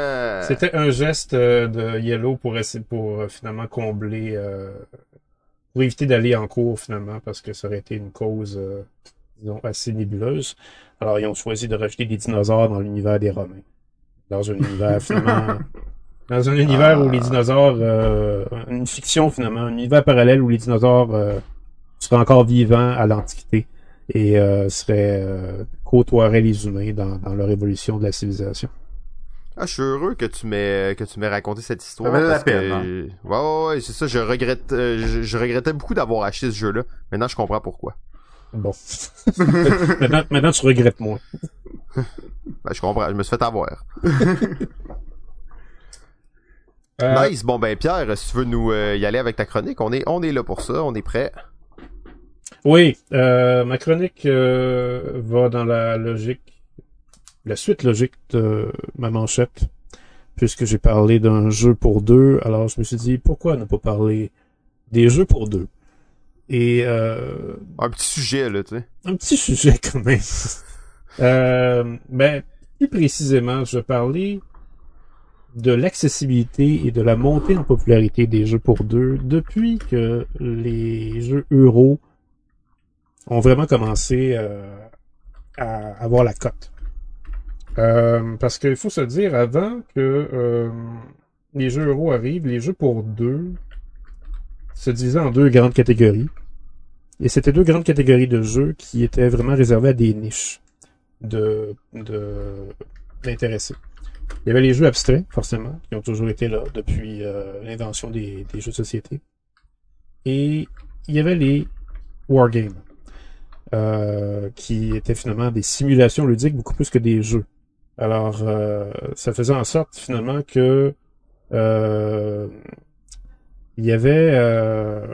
Ah. C'était un geste euh, de Yellow pour essayer pour euh, finalement combler euh, pour éviter d'aller en cours finalement parce que ça aurait été une cause disons assez nébuleuse. Alors ils ont choisi de rajouter des dinosaures dans l'univers des Romains. Dans un univers finalement [laughs] dans un univers où les dinosaures euh, une fiction finalement, un univers parallèle où les dinosaures euh, seraient encore vivants à l'Antiquité et euh, seraient euh, côtoieraient les humains dans, dans leur évolution de la civilisation. Ah, je suis heureux que tu m'aies que tu m'aies raconté cette histoire. Ça valait la parce que- hein. Ouais, ouais, ouais, c'est ça. Je regrette, euh, je, je regrettais beaucoup d'avoir acheté ce jeu-là. Maintenant, je comprends pourquoi. Bon. [laughs] maintenant, maintenant, tu regrettes moins. Ben, je comprends. Je me suis fait avoir. [laughs] [laughs] Euh, Nice. Bon, ben, Pierre, si tu veux nous euh, y aller avec ta chronique, on est, on est là pour ça. On est prêt. Oui, euh, ma chronique euh, va dans la logique, la suite logique de ma manchette, puisque j'ai parlé d'un jeu pour deux. Alors, je me suis dit, pourquoi ne pas parler des jeux pour deux? Et euh, Un petit sujet, là, tu sais. un petit sujet quand même. [laughs] euh, ben, plus précisément, je parler de l'accessibilité et de la montée en popularité des jeux pour deux depuis que les jeux euro ont vraiment commencé euh, à avoir la cote. Euh, parce qu'il faut se dire, avant que euh, les jeux euro arrivent, les jeux pour deux se divisaient en deux grandes catégories. Et c'était deux grandes catégories de jeux qui étaient vraiment réservées à des niches de d'intéressés. Il y avait les jeux abstraits, forcément, qui ont toujours été là depuis euh, l'invention des, des jeux de société. Et il y avait les wargames, euh, qui étaient finalement des simulations ludiques beaucoup plus que des jeux. Alors, euh, ça faisait en sorte finalement que euh, il y avait euh,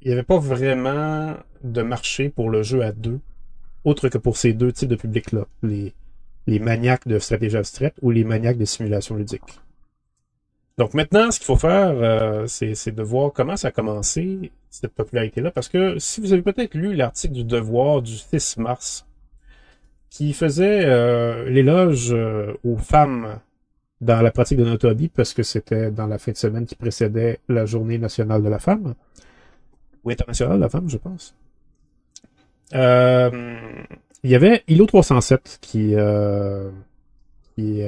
il n'y avait pas vraiment de marché pour le jeu à deux, autre que pour ces deux types de publics-là, les, les maniaques de stratégie abstraite ou les maniaques de simulation ludique. Donc maintenant, ce qu'il faut faire, euh, c'est de voir comment ça a commencé, cette popularité-là, parce que si vous avez peut-être lu l'article du Devoir du 6 mars, qui faisait euh, l'éloge euh, aux femmes dans la pratique de notre hobby, parce que c'était dans la fin de semaine qui précédait la journée nationale de la femme, ou internationale de la femme, je pense. Euh, il y avait ILO 307 qui, euh, qui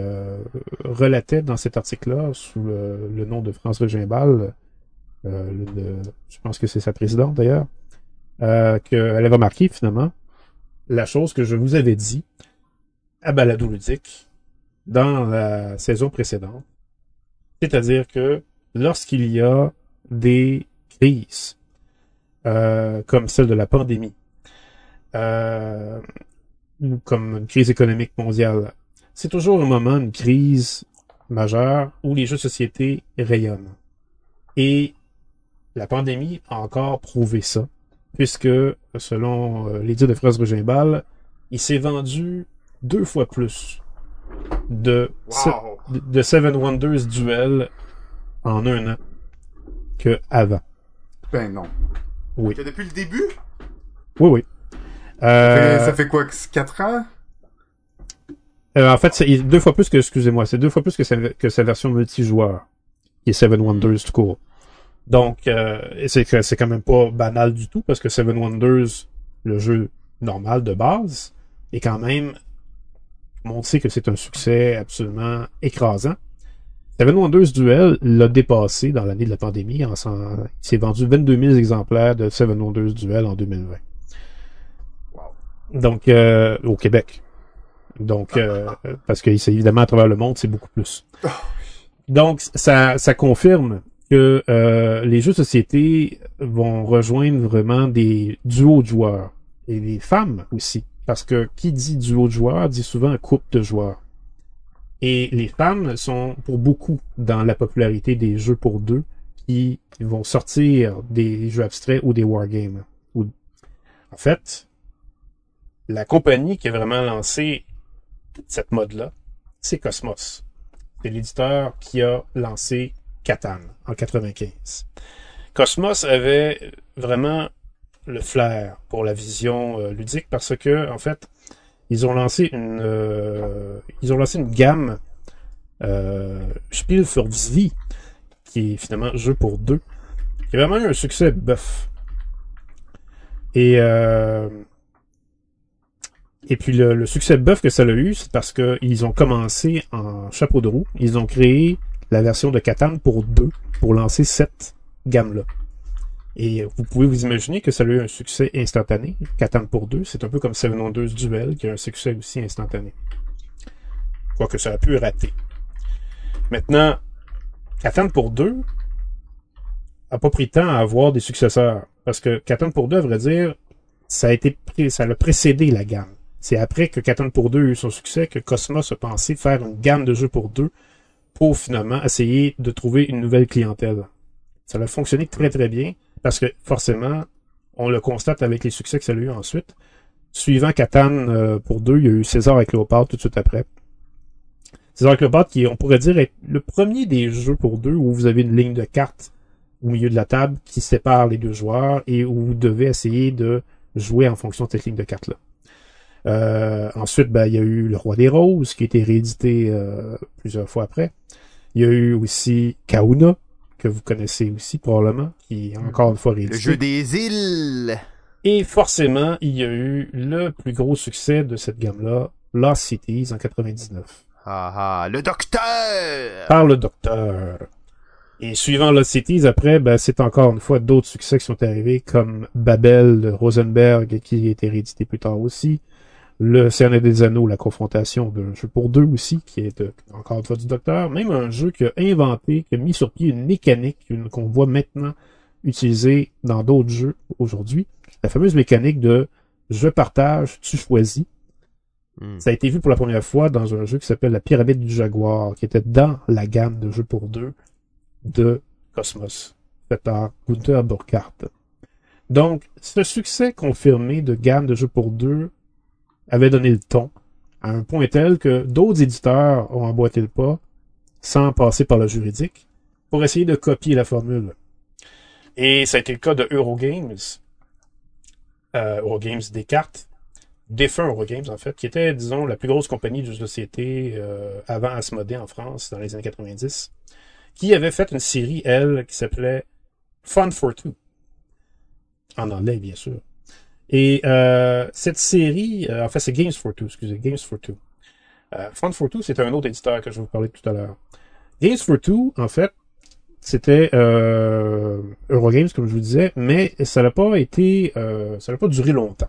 relatait dans cet article-là, sous le, nom de France Regimbal, je pense que c'est sa présidente d'ailleurs, qu'elle avait remarqué finalement la chose que je vous avais dit à Balado Ludique dans la saison précédente. C'est-à-dire que lorsqu'il y a des crises, euh, comme celle de la pandémie, euh, ou comme une crise économique mondiale, c'est toujours un moment, une crise majeure où les jeux de société rayonnent. Et la pandémie a encore prouvé ça, puisque, selon euh, les dires de Fraise Rugimbal, il s'est vendu deux fois plus de, Wow. de de Seven Wonders Duel en un an que avant. Ben non. Oui. Que depuis le début? Oui, oui. Euh, Ça fait- Ça fait quoi, 4 ans? euh, en fait, c'est deux fois plus que, excusez-moi, c'est deux fois plus que sa, que sa version multijoueur, est Seven Wonders tout court. Donc, euh, c'est que c'est quand même pas banal du tout, parce que Seven Wonders, le jeu normal de base, est quand même sait que c'est un succès absolument écrasant. Seven Wonders Duel l'a dépassé dans l'année de la pandémie. En, il s'est vendu 22 000 exemplaires de Seven Wonders Duel en 2020. Donc, euh, au Québec. Donc, euh, [laughs] parce que c'est évidemment à travers le monde, c'est beaucoup plus. Donc, ça, ça confirme que euh, les jeux de société vont rejoindre vraiment des duos de joueurs et des femmes aussi. Parce que qui dit duo de joueurs dit souvent couple de joueurs. Et les femmes sont pour beaucoup dans la popularité des jeux pour deux qui vont sortir des jeux abstraits ou des wargames. En fait, la compagnie qui a vraiment lancé cette mode-là, c'est Cosmos. C'est l'éditeur qui a lancé Catan en 95. Cosmos avait vraiment le flair pour la vision euh, ludique parce que en fait ils ont lancé une euh, une gamme euh, Spiel für Vie qui est finalement jeu pour deux qui a vraiment eu un succès bœuf et puis le, le succès bœuf que ça a eu c'est parce que ils ont commencé en chapeau de roue ils ont créé la version de Catan pour deux pour lancer cette gamme là et vous pouvez vous imaginer que ça a eu un succès instantané. Catan pour deux, c'est un peu comme Seven Wonders Duel, qui a un succès aussi instantané. Quoique ça a pu rater. Maintenant, Catan pour deux a pas pris de temps à avoir des successeurs. Parce que Catan pour deux, à vrai dire, ça a été ça l'a précédé la gamme. C'est après que Catan pour deux a eu son succès que Cosmos a pensé faire une gamme de jeux pour deux pour finalement essayer de trouver une nouvelle clientèle. Ça a fonctionné très très bien. Parce que forcément, on le constate avec les succès que ça a eu ensuite. Suivant Catan euh, pour deux, il y a eu César et Cléopâtre tout de suite après. César et Cléopâtre qui, on pourrait dire, est le premier des jeux pour deux où vous avez une ligne de cartes au milieu de la table qui sépare les deux joueurs et où vous devez essayer de jouer en fonction de cette ligne de cartes-là. Euh, ensuite, ben, il y a eu Le Roi des Roses qui a été réédité euh, plusieurs fois après. Il y a eu aussi Kauna, que vous connaissez aussi probablement, qui est encore une fois Le réédité. jeu des îles. Et forcément, il y a eu le plus gros succès de cette gamme-là, Lost Cities en 99, Ah ah, le docteur. par le Docteur. Et suivant Lost Cities, après, ben, c'est encore une fois d'autres succès qui sont arrivés, comme Babel de Rosenberg, qui a été réédité plus tard aussi. Le Cernet des Anneaux, la confrontation d'un jeu pour deux aussi, qui est euh, encore une fois du Docteur. Même un jeu qui a inventé, qui a mis sur pied une mécanique une- qu'on voit maintenant utilisée dans d'autres jeux aujourd'hui. La fameuse mécanique de je partage, tu choisis. Hmm. Ça a été vu pour la première fois dans un jeu qui s'appelle La Pyramide du Jaguar, qui était dans la gamme de jeux pour deux de Cosmos, fait par Gunther Burkhardt. Donc, ce succès confirmé de gamme de jeux pour deux avait donné le ton à un point tel que d'autres éditeurs ont emboîté le pas sans passer par le juridique pour essayer de copier la formule. Et ça a été le cas de Eurogames, euh, Eurogames Descartes, défunt Eurogames en fait, qui était, disons, la plus grosse compagnie de société euh, avant Asmodée en France dans les années 90, qui avait fait une série, elle, qui s'appelait Fun for Two. En anglais, bien sûr. Et euh, cette série, euh, en fait, c'est Games for Two, excusez, Games for Two. Euh, Fun for Two, c'est un autre éditeur que je vais vous parler tout à l'heure. Games for Two, en fait, c'était euh, Eurogames, comme je vous disais, mais ça n'a pas été, euh, ça n'a pas duré longtemps.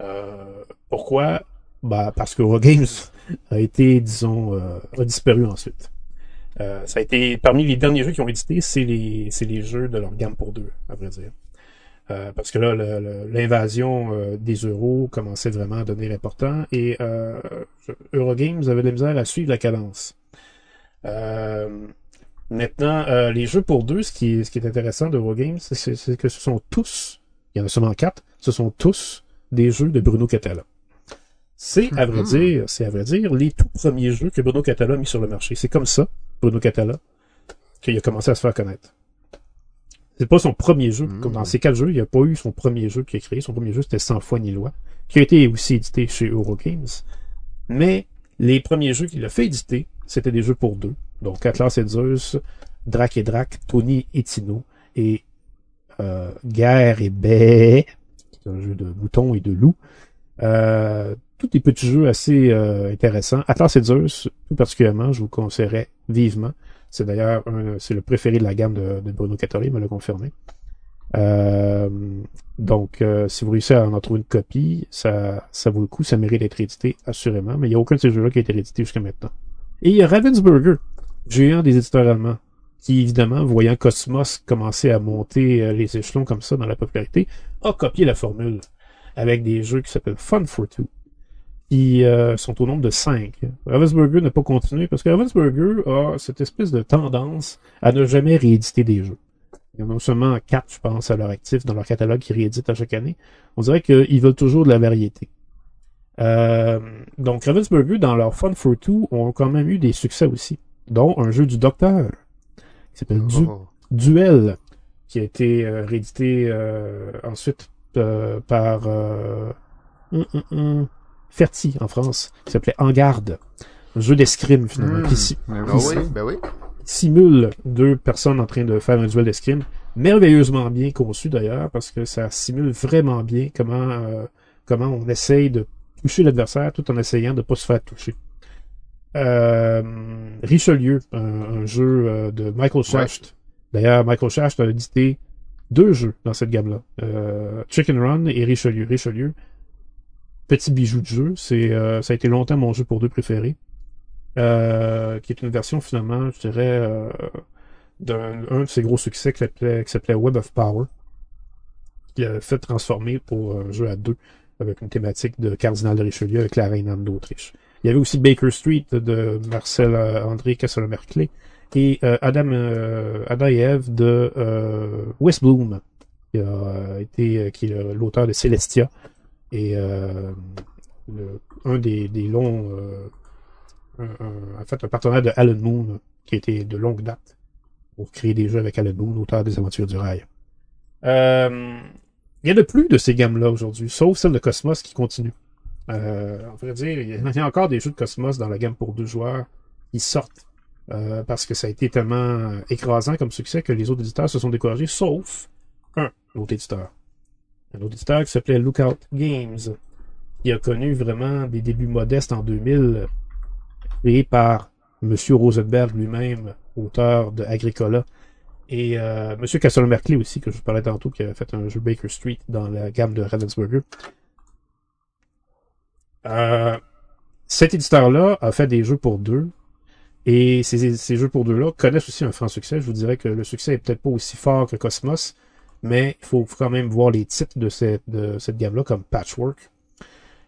Euh, pourquoi? Bah parce que Eurogames a été, disons, euh, a disparu ensuite. Ça a été parmi les derniers jeux qu'ils ont édités, c'est les, c'est les jeux de leur gamme pour deux, à vrai dire. Euh, parce que là, l'invasion euh, des euros commençait vraiment à devenir important et euh, Eurogames avait de la misère à suivre la cadence. Maintenant, les jeux pour deux, ce qui est, ce qui est intéressant d'Eurogames, c'est- que ce sont tous, il y en a seulement quatre, ce sont tous des jeux de Bruno Catala. C'est, à vrai Mhm. dire, c'est à vrai dire, les tout premiers jeux que Bruno Catala a mis sur le marché. C'est comme ça, Bruno Catala, qu'il a commencé à se faire connaître. C'est pas son premier jeu. Mhm. Comme dans ces quatre jeux, il n'y a pas eu son premier jeu qu'il a créé. Son premier jeu, c'était Sans foi ni loi, qui a été aussi édité chez Eurogames. Mais les premiers jeux qu'il a fait éditer, c'était des jeux pour deux. Donc Atlas et Zeus, Drac et Drac, Tony et Tino, et euh, Guerre et Baie, qui est un jeu de moutons et de loups. Euh, tous des petits jeux assez euh, intéressants. Atlas et Zeus, tout particulièrement, je vous conseillerais vivement. C'est d'ailleurs c'est le préféré de la gamme de, Bruno Cattori, me l'a confirmé. Euh, donc, euh, si vous réussissez à en trouver une copie, ça, ça vaut le coup, ça mérite d'être édité, assurément, mais il n'y a aucun de ces jeux-là qui a été édité jusqu'à maintenant. Et il y a Ravensburger, géant des éditeurs allemands, qui évidemment, voyant Cosmos commencer à monter euh, les échelons comme ça dans la popularité, a copié la formule avec des jeux qui s'appellent Fun for Two, qui euh, sont au nombre de 5. Ravensburger n'a pas continué parce que Ravensburger a cette espèce de tendance à ne jamais rééditer des jeux. Il y en a seulement 4, je pense, à leur actif dans leur catalogue qui rééditent à chaque année. On dirait qu'ils veulent toujours de la variété. Euh, donc Ravensburger, dans leur Fun for Two, ont quand même eu des succès aussi, dont un jeu du Docteur qui s'appelle du Oh. Duel, qui a été euh, réédité ensuite par hum, hum, hum, Ferti en France, qui s'appelait En Garde. Un jeu d'escrime finalement, Mmh. qui, Mais Ah oui, ben oui. simule deux personnes en train de faire un duel d'escrime, merveilleusement bien conçu d'ailleurs, parce que ça simule vraiment bien comment euh, comment on essaye de toucher l'adversaire tout en essayant de pas se faire toucher. Euh, Richelieu, un, un jeu euh, de Michael Schacht. D'ailleurs, Michael Schacht a édité deux jeux dans cette gamme-là. Euh, Chicken Run et Richelieu. Richelieu, petit bijou de jeu. Euh, ça a été longtemps mon jeu pour deux préféré. Euh, qui est une version finalement, je dirais, euh, d'un un de ses gros succès qui s'appelait, Web of Power, qui a fait transformer pour un jeu à deux avec une thématique de cardinal de Richelieu avec la reine Anne d'Autriche. Il y avait aussi Baker Street de Marcel André Castelmerclé et Adam, et Ève de West Bloom, qui a été qui est l'auteur de Celestia et euh, un des, des longs euh, en fait un partenaire de Alan Moon qui été de longue date pour créer des jeux avec Alan Moon, auteur des Aventures du Rail. Euh, il y en a plus de ces gammes-là aujourd'hui, sauf celle de Cosmos qui continue. Euh, on vrai dire, il y a- encore des jeux de Cosmos dans la gamme pour deux joueurs qui sortent parce que ça a été tellement écrasant comme succès que les autres éditeurs se sont découragés, sauf un autre éditeur. Un autre éditeur qui s'appelait Lookout Games, qui a connu vraiment des débuts modestes en 2000, créé par Monsieur Rosenberg lui-même, auteur de Agricola, et euh, Monsieur Castelmerclé aussi, que je vous parlais tantôt, qui avait fait un jeu Baker Street dans la gamme de Ravensburger. Euh, cet éditeur-là a fait des jeux pour deux, et ces, ces jeux pour deux-là connaissent aussi un franc succès. Je vous dirais que le succès est peut-être pas aussi fort que Cosmos, mais il faut quand même voir les titres de cette, de cette gamme-là comme Patchwork,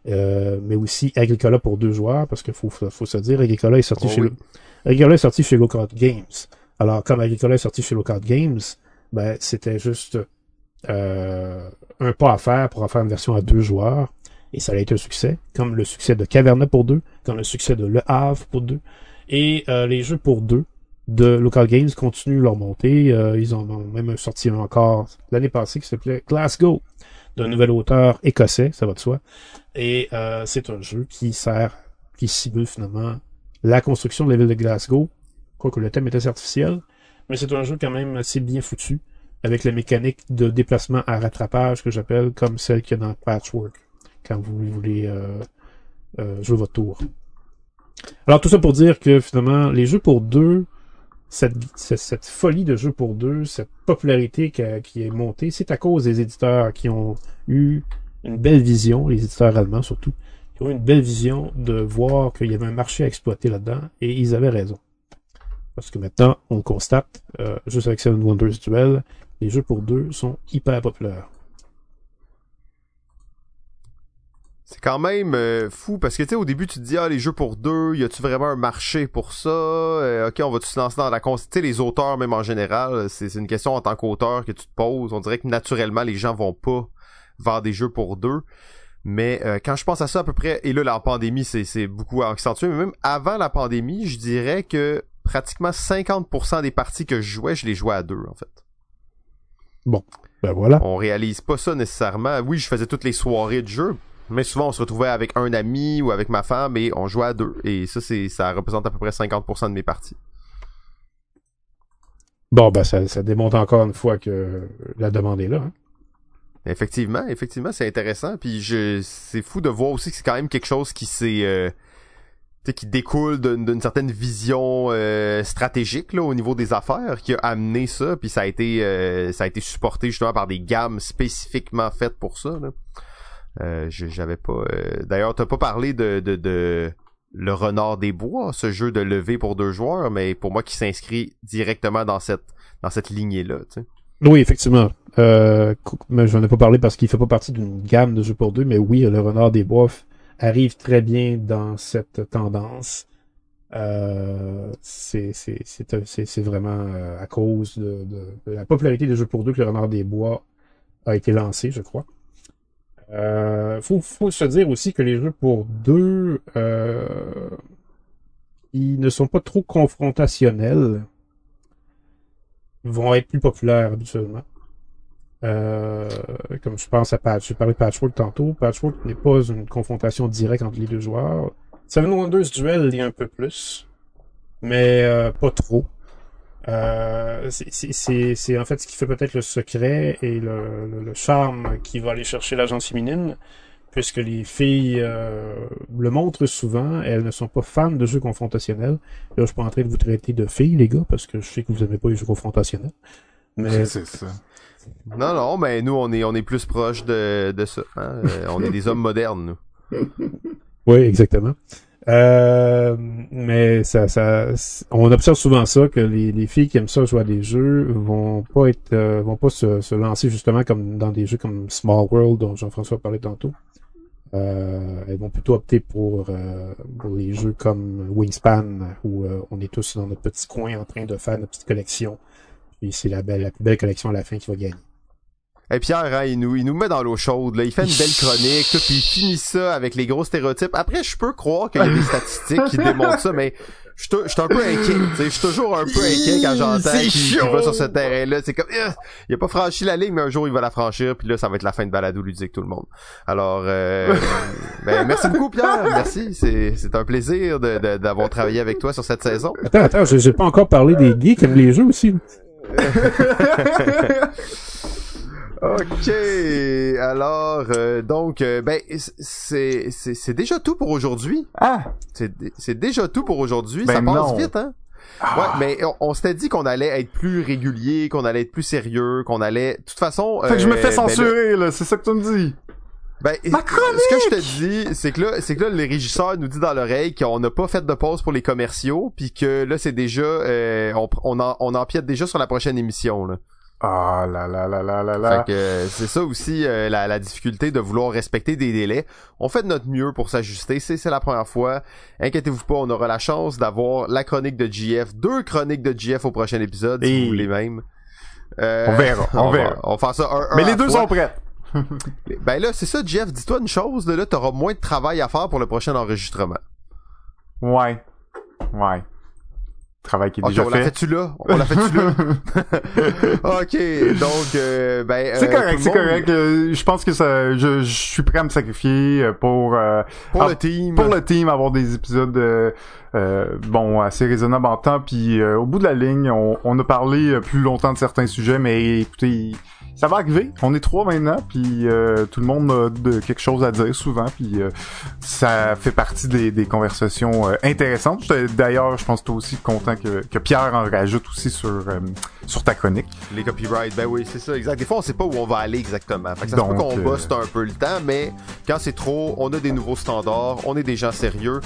euh, mais aussi Agricola pour deux joueurs, parce qu'il faut, faut se dire, Agricola est sorti Oh chez oui. le- Agricola est sorti chez Lookout Games. Alors, comme Agricola est sorti chez Lookout Games, ben, c'était juste euh, un pas à faire pour en faire une version à deux joueurs. Et ça a été un succès, comme le succès de Caverna pour deux, comme le succès de Le Havre pour deux. Et euh, les jeux pour deux de Local Games continuent leur montée. Euh, ils en ont même sorti un encore l'année passée qui s'appelait Glasgow, d'un nouvel auteur écossais, ça va de soi. Et euh, c'est un jeu qui sert, qui simule finalement la construction de la ville de Glasgow, quoique le thème assez artificiel, mais c'est un jeu quand même assez bien foutu, avec la mécanique de déplacement à rattrapage que j'appelle comme celle qu'il y a dans Patchwork, quand vous voulez euh, euh, jouer votre tour. Alors tout ça pour dire que finalement, les jeux pour deux, cette, folie de jeux pour deux, cette popularité qui, est montée, c'est à cause des éditeurs qui ont eu une belle vision, les éditeurs allemands surtout, qui ont eu une belle vision de voir qu'il y avait un marché à exploiter là-dedans, et ils avaient raison. Parce que maintenant, on constate, euh, juste avec Seven Wonders Duel, les jeux pour deux sont hyper populaires. C'est quand même euh, fou parce que tu sais au début tu te dis ah les jeux pour deux, y a-tu vraiment un marché pour ça? Euh, Ok, on va se lancer dans la cons- Tu sais les auteurs même en général, c'est une question en tant qu'auteur que tu te poses. On dirait que naturellement les gens vont pas vers des jeux pour deux. Mais euh, quand je pense à ça à peu près, et là la pandémie c'est beaucoup accentué, mais même avant la pandémie, je dirais que pratiquement 50% des parties que je jouais, je les jouais à deux en fait. Ben voilà. On réalise pas ça nécessairement. Oui, je faisais toutes les soirées de jeu, mais souvent on se retrouvait avec un ami ou avec ma femme et on jouait à deux. Et ça, c'est ça représente à peu près 50% de mes parties. Bon, ben ça, ça démontre encore une fois que la demande est là. hein. Effectivement, effectivement, c'est intéressant. Puis je, c'est fou de voir aussi que c'est quand même quelque chose qui s'est, euh, qui découle d'une certaine vision euh, stratégique là, au niveau des affaires, qui a amené ça. Puis ça a été, euh, ça a été supporté justement par des gammes spécifiquement faites pour ça. Là. Euh, j'avais pas. D'ailleurs, t'as pas parlé de, de, de le renard des bois, ce jeu de lever pour deux joueurs, mais pour moi qui s'inscrit directement dans cette dans cette lignée là. Tu sais. Oui, effectivement. Euh, mais j'en ai pas parlé parce qu'il fait pas partie d'une gamme de jeux pour deux, mais oui, le Renard des Bois arrive très bien dans cette tendance. Euh, c'est vraiment euh, à cause de, la popularité des jeux pour deux que le Renard des Bois a été lancé, je crois. Euh, faut, se dire aussi que les jeux pour deux, euh, ils ne sont pas trop confrontationnels vont être plus populaires habituellement. Euh, comme je pense à Patch, j'ai parlé de Patchwork tantôt. Patchwork n'est pas une confrontation directe entre les deux joueurs. Seven Wonders Duel l'est un peu plus, mais euh, pas trop. Euh, c'est en fait ce qui fait peut-être le secret et le, le, le charme qui va aller chercher l'agence féminine puisque les filles euh, le montrent souvent, elles ne sont pas fans de jeux confrontationnels. Là, je suis pas en train de vous traiter de filles, les gars, parce que je sais que vous n'aimez pas les jeux confrontationnels. Mais c'est ça. Non, non, mais nous, on est, on est plus proche de, de ça. Hein. Euh, on est des hommes modernes, nous. [laughs] Oui, exactement. Euh, mais ça, ça, on observe souvent ça que les, les, filles qui aiment ça jouer à des jeux vont pas être, vont pas se, se, lancer justement comme dans des jeux comme Small World dont Jean-François parlait tantôt. Euh, elles vont plutôt opter pour, euh, pour les jeux comme Wingspan, où euh, on est tous dans notre petit coin en train de faire notre petite collection. Puis c'est la, belle, la plus belle collection à la fin qui va gagner. Et Pierre, hein, il, nous, il nous met dans l'eau chaude. Là. Il fait une belle chronique, tout, puis il finit ça avec les gros stéréotypes. Après, je peux croire qu'il y a des statistiques qui démontrent ça, mais je suis un peu inquiet. Je suis toujours un peu inquiet quand j'entends qu'il va sur ce terrain-là. C'est comme, euh, il a pas franchi la ligne, mais un jour il va la franchir, puis là ça va être la fin de balado ludique tout le monde. Alors, euh, [laughs] ben, merci beaucoup Pierre, merci. C'est un plaisir d'avoir de, travaillé avec toi sur cette saison. Attends, attends, j'ai pas encore parlé des geeks qui aiment les jeux aussi. [laughs] Ok, alors euh, donc euh, ben c'est c'est déjà tout pour aujourd'hui. Ah, c'est déjà tout pour aujourd'hui. Ben ça passe vite, hein? Ah. Ouais, mais on, s'était dit qu'on allait être plus régulier, qu'on allait être plus sérieux, qu'on allait. De toute façon. Fait que je me fais euh, ben censurer là, c'est ça que tu me dis. Ben, ce que je te dis, c'est que là, c'est que là, le régisseur nous dit dans l'oreille qu'on n'a pas fait de pause pour les commerciaux, puis que là, c'est déjà, on, on, en, on empiète déjà sur la prochaine émission là. Ah là là là là là là. Fait que c'est ça aussi euh, la, la, difficulté de vouloir respecter des délais. On fait de notre mieux pour s'ajuster. C'est c'est la première fois. Inquiétez-vous pas, on aura la chance d'avoir la chronique de GF, deux chroniques de GF au prochain épisode, si vous voulez même. Euh, on verra, on, verra. on va faire ça un, Mais les deux sont prêts. ben là, c'est ça, Jeff. Dis-toi une chose. Là, t'auras moins de travail à faire pour le prochain enregistrement. Ouais. Ouais travail qui est déjà on fait. On l'a fait-tu là? On l'a fait-tu là? [laughs] [laughs] ok, donc, euh, ben... C'est euh, correct, c'est correct. Euh, je pense que ça, je, je, suis prêt à me sacrifier pour... pour le team. Pour le team, avoir des épisodes... bon, assez raisonnables en temps, puis au bout de la ligne, on, on, a parlé plus longtemps de certains sujets, mais écoutez, ça va arriver. On est trois maintenant, puis euh, tout le monde a de, quelque chose à dire souvent, puis euh, ça fait partie des, des conversations intéressantes. D'ailleurs, je pense que toi aussi content que, que Pierre en rajoute aussi sur sur ta chronique. Les copyrights, ben oui, c'est ça, exact. Des fois, on sait pas où on va aller exactement. Fait que ça Donc, se peut qu'on bosse un peu le temps, mais quand c'est trop, on a des nouveaux standards, on est des gens sérieux.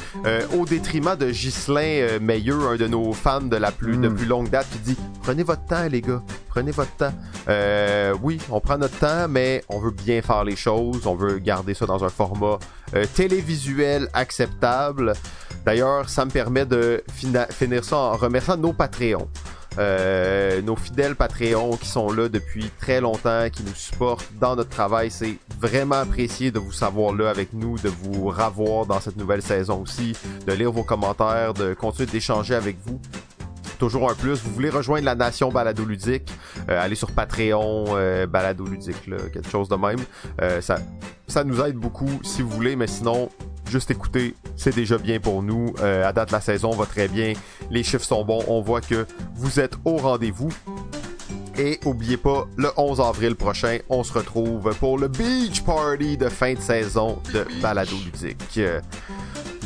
au détriment de Ghislain Meilleux, un de nos fans de la plus de hmm. plus longue date, qui dit prenez votre temps, les gars, prenez votre temps. Euh, oui, on prend notre temps, mais on veut bien faire les choses. On veut garder ça dans un format euh, télévisuel acceptable. D'ailleurs, ça me permet de finir ça en remerciant nos Patreons. Euh, nos fidèles Patreons qui sont là depuis très longtemps, qui nous supportent dans notre travail. C'est vraiment apprécié de vous savoir là avec nous, de vous ravoir dans cette nouvelle saison aussi, de lire vos commentaires, de continuer d'échanger avec vous toujours un plus. Vous voulez rejoindre la nation balado ludique, euh, allez sur Patreon euh, balado ludique, là, quelque chose de même. Euh, ça, ça nous aide beaucoup si vous voulez, mais sinon, juste écouter, c'est déjà bien pour nous. à date, la saison va très bien, les chiffres sont bons, on voit que vous êtes au rendez-vous. Et oubliez pas, le 11 avril prochain, on se retrouve pour le Beach Party de fin de saison de Balado Ludique. Euh,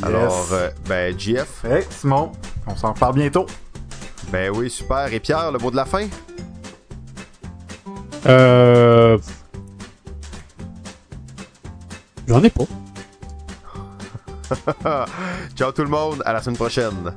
Alors, euh, ben, GF. Hey, Simon, on s'en reparle bientôt. Ben oui, super. Et Pierre, le mot de la fin? Euh... J'en ai pas. [laughs] Ciao tout le monde, à la semaine prochaine.